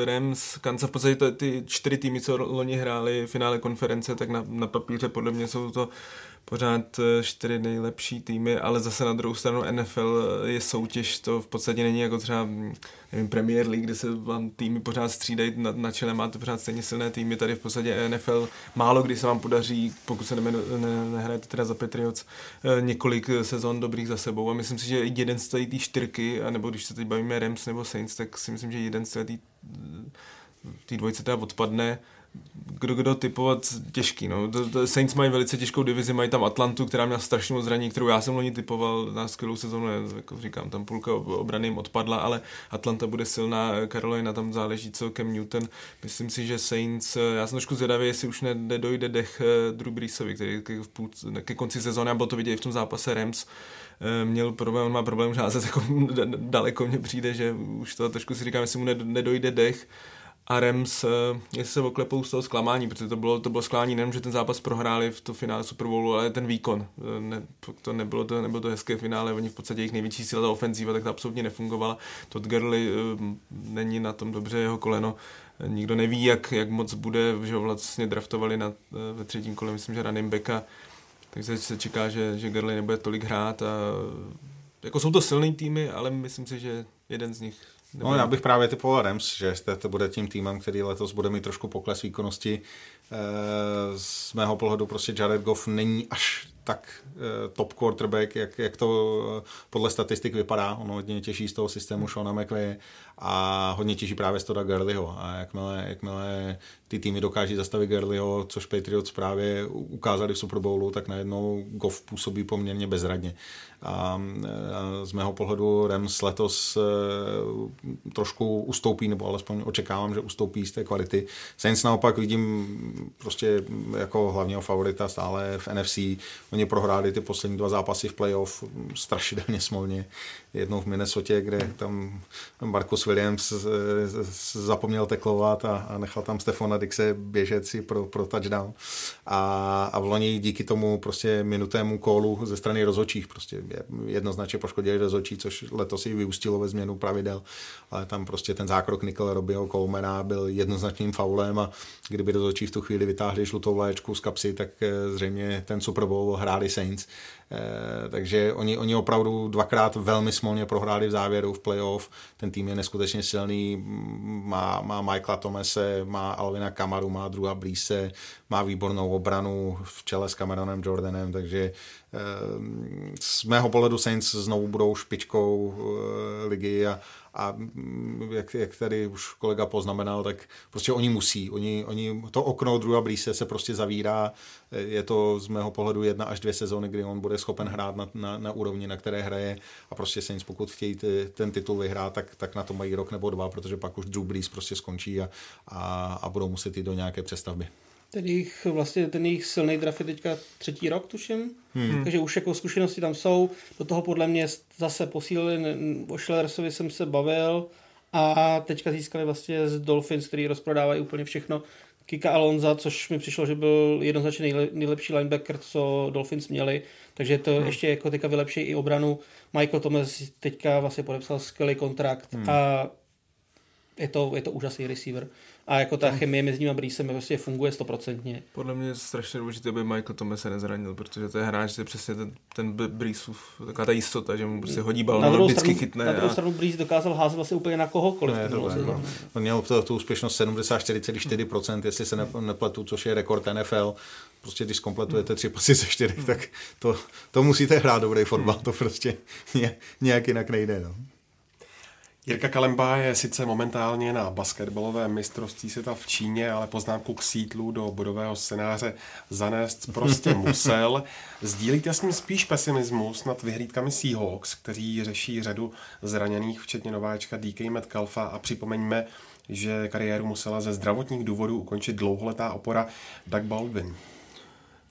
Rams, Kansas, v podstatě ty čtyři týmy, co loni hráli v finále konference, tak na, na papíře podle mě jsou to pořád eh, čtyři nejlepší týmy, ale zase na druhou stranu NFL je soutěž, to v podstatě není jako třeba nevím, Premier League, kde se vám týmy pořád střídají na, na čele, máte pořád stejně silné týmy, tady v podstatě NFL málo kdy se vám podaří, pokud se ne, ne, nehrajete teda za Patriots, eh, několik sezon dobrých za sebou. A myslím si, že jeden z té čtyřky, nebo když se teď bavíme Rams nebo Saints, tak si myslím, že jeden z té dvojce teda odpadne kdo kdo typovat těžký. No. Saints mají velice těžkou divizi, mají tam Atlantu, která měla strašně moc zraní, kterou já jsem loni typoval na skvělou sezonu, jako říkám, tam půlka obrany jim odpadla, ale Atlanta bude silná, Carolina tam záleží, Cam Newton. Myslím si, že Saints, já jsem trošku zvědavý, jestli už nedojde dech eh, Drew Breesovi, který ke, půl, ke konci sezóny, a bylo to vidět i v tom zápase Rams, eh, měl problém, on má problém žázet [LAUGHS] jako daleko, mně přijde, že už to trošku si říkám, jestli mu nedojde dech, a Rams, eh, jestli se oklepou z toho zklamání, protože to bylo, to bylo zklamání nejenom, že ten zápas prohráli v to finále Super Bowlu, ale ten výkon. Eh, ne, to, nebylo to, nebylo to hezké finále, oni v podstatě jejich největší síla, ta ofenzíva, tak to absolutně nefungovala. Todd Gurley eh, není na tom dobře, jeho koleno nikdo neví, jak, jak moc bude, že ho vlastně draftovali na, ve třetím kole, myslím, že running backa, takže se čeká, že, že Gurley nebude tolik hrát a jako jsou to silný týmy, ale myslím si, že jeden z nich No, já bych právě typoval Rams, že to bude tím týmem, který letos bude mít trošku pokles výkonnosti. Eh, z mého pohledu prostě Jared Goff není až tak eh, top quarterback, jak, jak to eh, podle statistik vypadá. Ono hodně těší z toho systému Shona McVay a hodně těší právě z toho Gurleyho. A jakmile, jakmile ty týmy dokáží zastavit Gurleyho, což Patriots právě ukázali v Super Bowlu, tak najednou Goff působí poměrně bezradně. A z mého pohledu Rams letos e, trošku ustoupí, nebo alespoň očekávám, že ustoupí z té kvality. Saints naopak vidím prostě jako hlavního favorita stále v NFC. Oni prohráli ty poslední dva zápasy v playoff strašidelně smolně. Jednou v Minnesota, kde tam Marcus Williams zapomněl teklovat a, a nechal tam Stefana Dixe běžet si pro, pro touchdown. A, a v loni díky tomu prostě minutému kólu ze strany rozhodčích prostě jednoznačně poškodili rozhodčí, což letos i vyústilo ve změnu pravidel, ale tam prostě ten zákrok Nickel Robbyho Colemana byl jednoznačným faulem a kdyby rozhodčí v tu chvíli vytáhli žlutou vlaječku z kapsy, tak eh, zřejmě ten Super Bowl hráli Saints. Eh, takže oni, oni opravdu dvakrát velmi smolně prohráli v závěru v playoff. Ten tým je neskutečně silný, má, má Michaela Tomese, má Alvina Kamaru, má druha Blíse, má výbornou obranu v čele s Cameronem Jordanem, takže eh, z mého pohledu Saints znovu budou špičkou eh, ligy a, a mm, jak, jak tady už kolega poznamenal, tak prostě oni musí. Oni, oni, to okno druhá blíže se prostě zavírá. Je to z mého pohledu jedna až dvě sezóny, kdy on bude schopen hrát na, na, na úrovni, na které hraje a prostě se nic, pokud chtějí ten titul vyhrát, tak, tak na to mají rok nebo dva, protože pak už Drew Brees prostě skončí a, a, a budou muset jít do nějaké přestavby. Ten jejich, vlastně ten jejich silný draft je teďka třetí rok, tuším. Hmm. Takže už jako zkušenosti tam jsou. Do toho podle mě zase posílili, o Schillersovi jsem se bavil a teďka získali vlastně z Dolphins, který rozprodávají úplně všechno. Kika Alonza, což mi přišlo, že byl jednoznačně nejlepší linebacker, co Dolphins měli, takže to hmm. ještě jako teďka vylepší i obranu. Michael Thomas teďka vlastně podepsal skvělý kontrakt hmm. a je to, je to úžasný receiver. A jako ta chemie mezi ním a Breesem prostě funguje stoprocentně. Podle mě je strašně důležité, aby Michael Thomas se nezranil, protože to je hráč, je přesně ten, ten Breesův, taková ta jistota, že mu prostě hodí balon, na vždycky stranu, chytne. Na druhou a... stranu Brees dokázal házet vlastně úplně na kohokoliv. Ne, to jako, on měl to, tu úspěšnost 74,4%, jestli se nepletu, což je rekord NFL. Prostě když kompletujete tři pasy ze čtyři, tak to, to musíte hrát dobrý fotbal, to prostě nějak jinak nejde. No. Jirka Kalemba je sice momentálně na basketbalovém mistrovství světa v Číně, ale poznámku k sítlu do bodového scénáře zanést prostě [LAUGHS] musel. Sdílíte s ním spíš pesimismus nad vyhlídkami Seahawks, kteří řeší řadu zraněných, včetně nováčka DK Metcalfa a připomeňme, že kariéru musela ze zdravotních důvodů ukončit dlouholetá opora Doug Baldwin.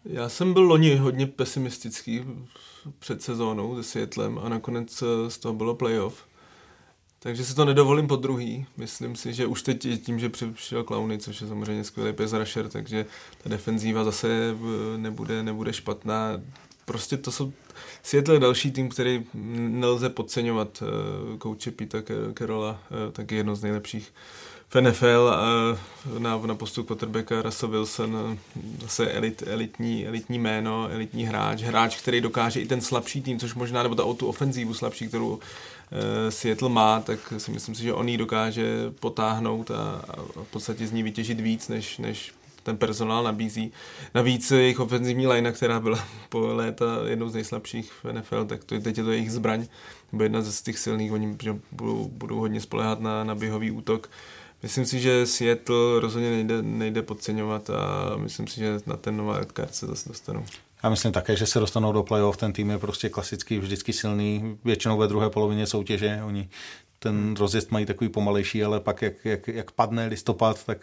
Já jsem byl loni hodně pesimistický před sezónou se Světlem a nakonec z toho bylo playoff. Takže si to nedovolím po druhý. Myslím si, že už teď tím, že přišel Clowny, což je samozřejmě skvělý rusher, takže ta defenzíva zase eh, nebude, nebude špatná. Prostě to jsou Seattle další tým, který nelze podceňovat. Eh, kouče Pita Kerola, eh, taky jedno z nejlepších v NFL na, na postup quarterbacka Russell Wilson, zase elit, elitní, elitní jméno, elitní hráč, hráč, který dokáže i ten slabší tým, což možná, nebo ta, tu ofenzívu slabší, kterou Seattle má, tak si myslím si, že on ji dokáže potáhnout a, a v podstatě z ní vytěžit víc, než, než ten personál nabízí. Navíc jejich ofenzivní line, která byla po léta jednou z nejslabších v NFL, tak to, teď je to jejich zbraň, nebo jedna z těch silných, oni budou, budou hodně spolehat na, na běhový útok. Myslím si, že Seattle rozhodně nejde, nejde podceňovat a myslím si, že na ten nová se zase dostanou. Já myslím také, že se dostanou do playoff. Ten tým je prostě klasicky vždycky silný, většinou ve druhé polovině soutěže. Oni ten rozjezd mají takový pomalejší, ale pak jak, jak, jak padne listopad, tak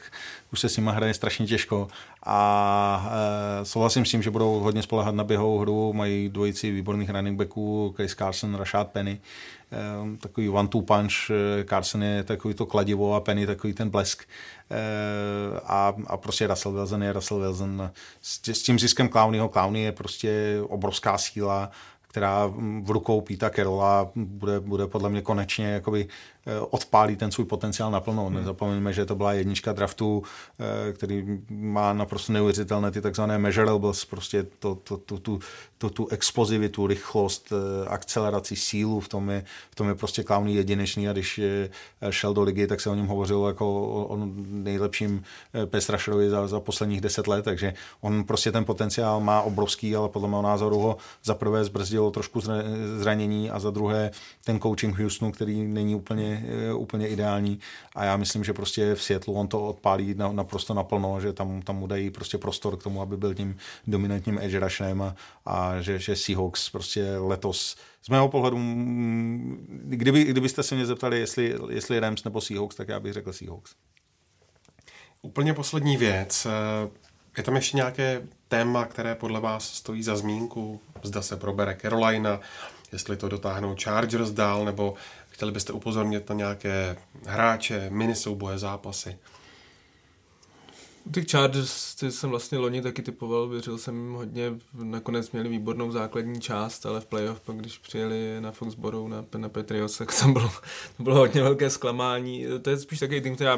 už se s nima hraje strašně těžko. A e, souhlasím s tím, že budou hodně spolehat na běhovou hru, mají dvojici výborných running backů, Chris Carson, Rashad Penny, e, takový one-two punch, e, Carson je takový to kladivo a Penny takový ten blesk. E, a, a prostě Russell Wilson je Russell Wilson. S, s tím ziskem Clownyho, Clowny je prostě obrovská síla, která v rukou Píta Kerola bude, bude podle mě konečně jakoby odpálí ten svůj potenciál naplno. Hmm. Nezapomeňme, že to byla jednička draftu, eh, který má naprosto neuvěřitelné ty takzvané measurables, prostě to, to, to, tu, to, tu expozivitu, rychlost, eh, akceleraci, sílu, v tom je, v tom je prostě Clowney jedinečný a když šel do ligy, tak se o něm hovořilo jako o, o nejlepším pass za, za posledních deset let, takže on prostě ten potenciál má obrovský, ale podle mého názoru ho za prvé zbrzdilo trošku zranění a za druhé ten coaching Houstonu, který není úplně úplně ideální a já myslím, že prostě v Seattle on to odpálí na, naprosto naplno, že tam, tam mu dají prostě prostor k tomu, aby byl tím dominantním edge rushem a, a že, že Seahawks prostě letos z mého pohledu, kdyby, kdybyste se mě zeptali, jestli, jestli Rams nebo Seahawks, tak já bych řekl Seahawks. Úplně poslední věc. Je tam ještě nějaké téma, které podle vás stojí za zmínku? Zda se probere Carolina, jestli to dotáhnou Chargers dál, nebo Chtěli byste upozornit na nějaké hráče, mini souboje, zápasy? Ty Chargers ty jsem vlastně loni taky typoval, věřil jsem hodně, nakonec měli výbornou základní část, ale v playoff, pak když přijeli na Foxborough, na, na Patriots, tak tam bylo, to bylo hodně velké zklamání. To je spíš takový tým, který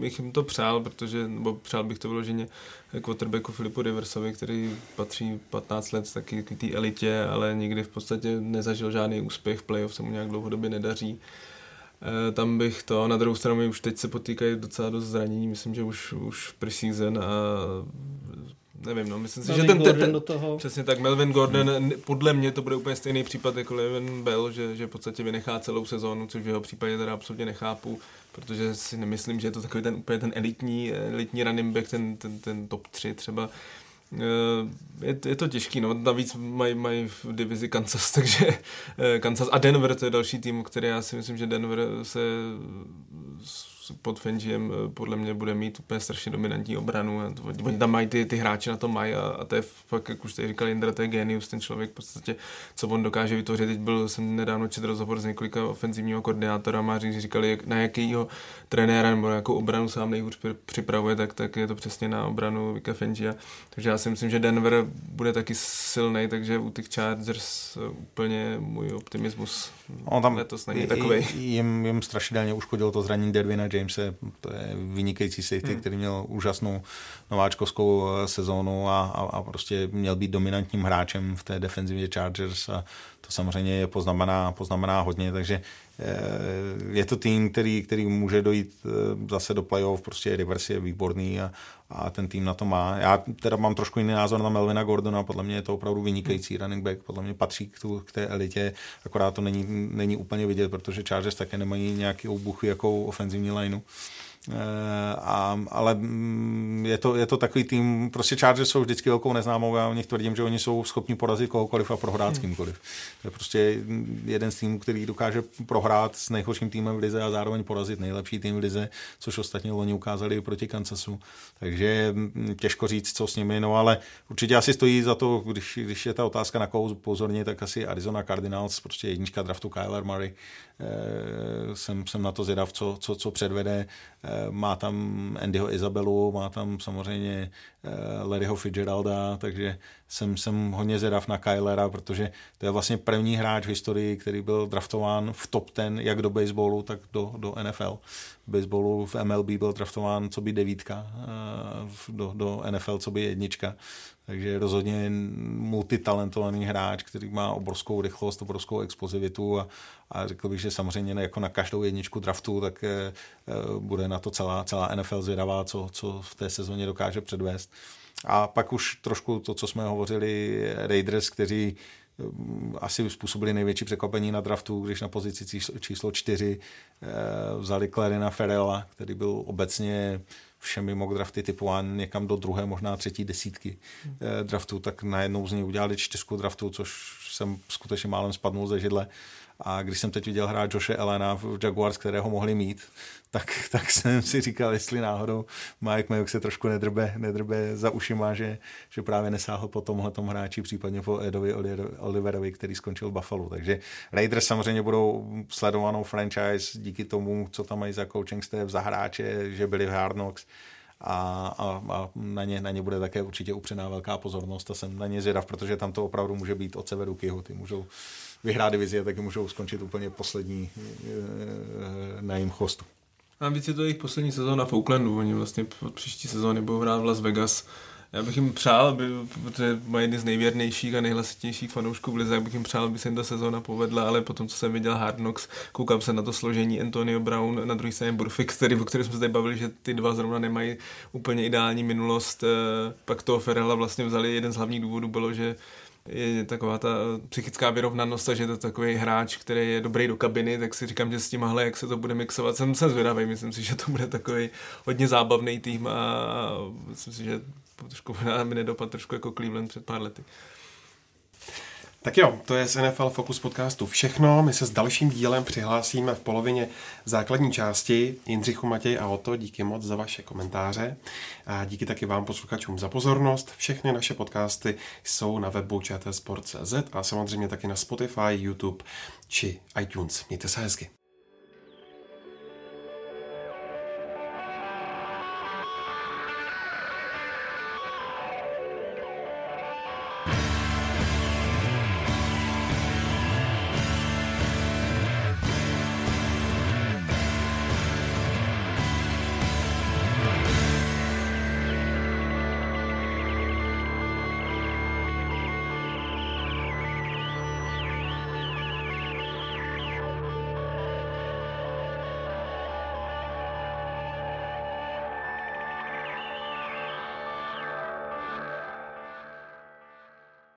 bych jim to přál, protože, nebo přál bych to vyloženě quarterbacku Filipu Riversovi, který patří 15 let taky k té elitě, ale nikdy v podstatě nezažil žádný úspěch, v playoff se mu nějak dlouhodobě nedaří. Eh, tam bych to, na druhou stranu už teď se potýkají docela dost zranění, myslím, že už, už preseason a nevím, no, myslím si, Melvin že ten, ten, ten do toho. přesně tak, Melvin Gordon, hmm. podle mě to bude úplně stejný případ jako Levin Bell, že, že v podstatě vynechá celou sezónu, což v jeho případě teda absolutně nechápu, protože si nemyslím, že je to takový ten úplně ten elitní, elitní running back, ten, ten, ten top 3 třeba, je, je to těžký, no. Navíc mají maj v divizi Kansas, [LAUGHS] takže eh, Kansas a Denver, to je další tým, který já si myslím, že Denver se pod Fengiem eh, podle mě bude mít úplně strašně dominantní obranu. Oni tam mají ty, ty hráče na to mají a, a to je fakt, jak už tady říkal Indra, to je genius, ten člověk v podstatě, co on dokáže vytvořit. Teď byl jsem nedávno četl rozhovor s několika ofenzivního koordinátora a říkali, jak, na jakýho trenéra nebo jakou obranu sám nejhůř připravuje, tak, tak je to přesně na obranu Vika Fengia. Takže já si myslím, že Denver bude taky silný, takže u těch Chargers eh, úplně můj optimismus On tam letos není takový. Jim, jim strašidelně uškodilo to zranění Dervina Jamese, to je vynikající safety, hmm. který měl úžasnou nováčkovskou eh, sezónu a, a, a prostě měl být dominantním hráčem v té defenzivě Chargers a to samozřejmě je poznamená, poznamená hodně, takže je to tým, který, který může dojít eh, zase do playoff, prostě Rivers je výborný a, a ten tým na to má. Já teda mám trošku jiný názor na Melvina Gordona, podle mě je to opravdu vynikající running back, podle mě patří k, tu, k té elitě, akorát to není, není úplně vidět, protože Chargers také nemají nějaký buchy jakou ofenzivní lineu. Eh, a, ale mm, je to, je to takový tým, prostě Chargers jsou vždycky velkou neznámou, já o nich tvrdím, že oni jsou schopni porazit kohokoliv a prohrát hmm. s kýmkoliv. To je prostě jeden z týmů, který dokáže prohrát s nejhorším týmem v lize a zároveň porazit nejlepší tým v lize, což ostatně loni ukázali proti Kansasu. Takže mm, těžko říct, co s nimi, no ale určitě asi stojí za to, když, když je ta otázka na koho pozorně, tak asi Arizona Cardinals, prostě jednička draftu Kyler Murray, jsem, jsem na to zvědav, co, co, co předvede. Eh, má tam Andyho Izabelu, má tam samozřejmě eh, Larryho Fitzgeralda, takže jsem, jsem hodně zvědav na Kylera, protože to je vlastně první hráč v historii, který byl draftován v top ten, jak do baseballu, tak do, do NFL. V baseballu v MLB byl draftován co by devítka, do, do NFL co by jednička. Takže rozhodně multitalentovaný hráč, který má obrovskou rychlost, obrovskou expozivitu a, a řekl bych, že samozřejmě jako na každou jedničku draftu, tak e, bude na to celá, celá NFL zvědavá, co, co v té sezóně dokáže předvést. A pak už trošku to, co jsme hovořili, Raiders, kteří mm, asi způsobili největší překvapení na draftu, když na pozici číslo čtyři eh, vzali Clarina Ferrella, který byl obecně všemi mock drafty A někam do druhé, možná třetí desítky hmm. draftu, tak najednou z něj udělali čtyřku draftu, což jsem skutečně málem spadnul ze židle. A když jsem teď viděl hrát Joshe Elena v Jaguars, kterého mohli mít, tak, tak jsem si říkal, jestli náhodou Mike Mayock se trošku nedrbe, nedrbe za ušima, že, že právě nesáhl po tomhle hráči, případně po Edovi Oliverovi, který skončil Buffalo. Takže Raiders samozřejmě budou sledovanou franchise díky tomu, co tam mají za coaching staff, za hráče, že byli v Hard Knocks a, a, a na, ně, na ně bude také určitě upřená velká pozornost a jsem na ně zvědav, protože tam to opravdu může být od severu k jihu. Ty můžou vyhrát divizi a taky můžou skončit úplně poslední eh, na jejím chostu. A víc je to jejich poslední sezóna v Oaklandu. Oni vlastně od příští sezóny budou hrát v Las Vegas. Já bych jim přál, aby, protože mají jedny z nejvěrnějších a nejhlasitějších fanoušků v Lize, bych jim přál, aby se jim ta sezóna povedla, ale potom, co jsem viděl Hard Knocks, koukám se na to složení Antonio Brown, na druhé straně Burfix, který, o kterém jsme se tady bavili, že ty dva zrovna nemají úplně ideální minulost. Eh, pak toho Ferela vlastně vzali, jeden z hlavních důvodů bylo, že je taková ta psychická vyrovnanost, že to je takový hráč, který je dobrý do kabiny, tak si říkám, že s tímhle, jak se to bude mixovat, jsem, jsem zvědavý, myslím si, že to bude takový hodně zábavný tým a myslím si, že trošku [LAUGHS] mi nedopad trošku jako Cleveland před pár lety. Tak jo, to je z NFL Focus podcastu všechno. My se s dalším dílem přihlásíme v polovině základní části. Jindřichu, Matěj a Oto, díky moc za vaše komentáře. A díky taky vám posluchačům za pozornost. Všechny naše podcasty jsou na webu čtsport.cz a samozřejmě taky na Spotify, YouTube či iTunes. Mějte se hezky.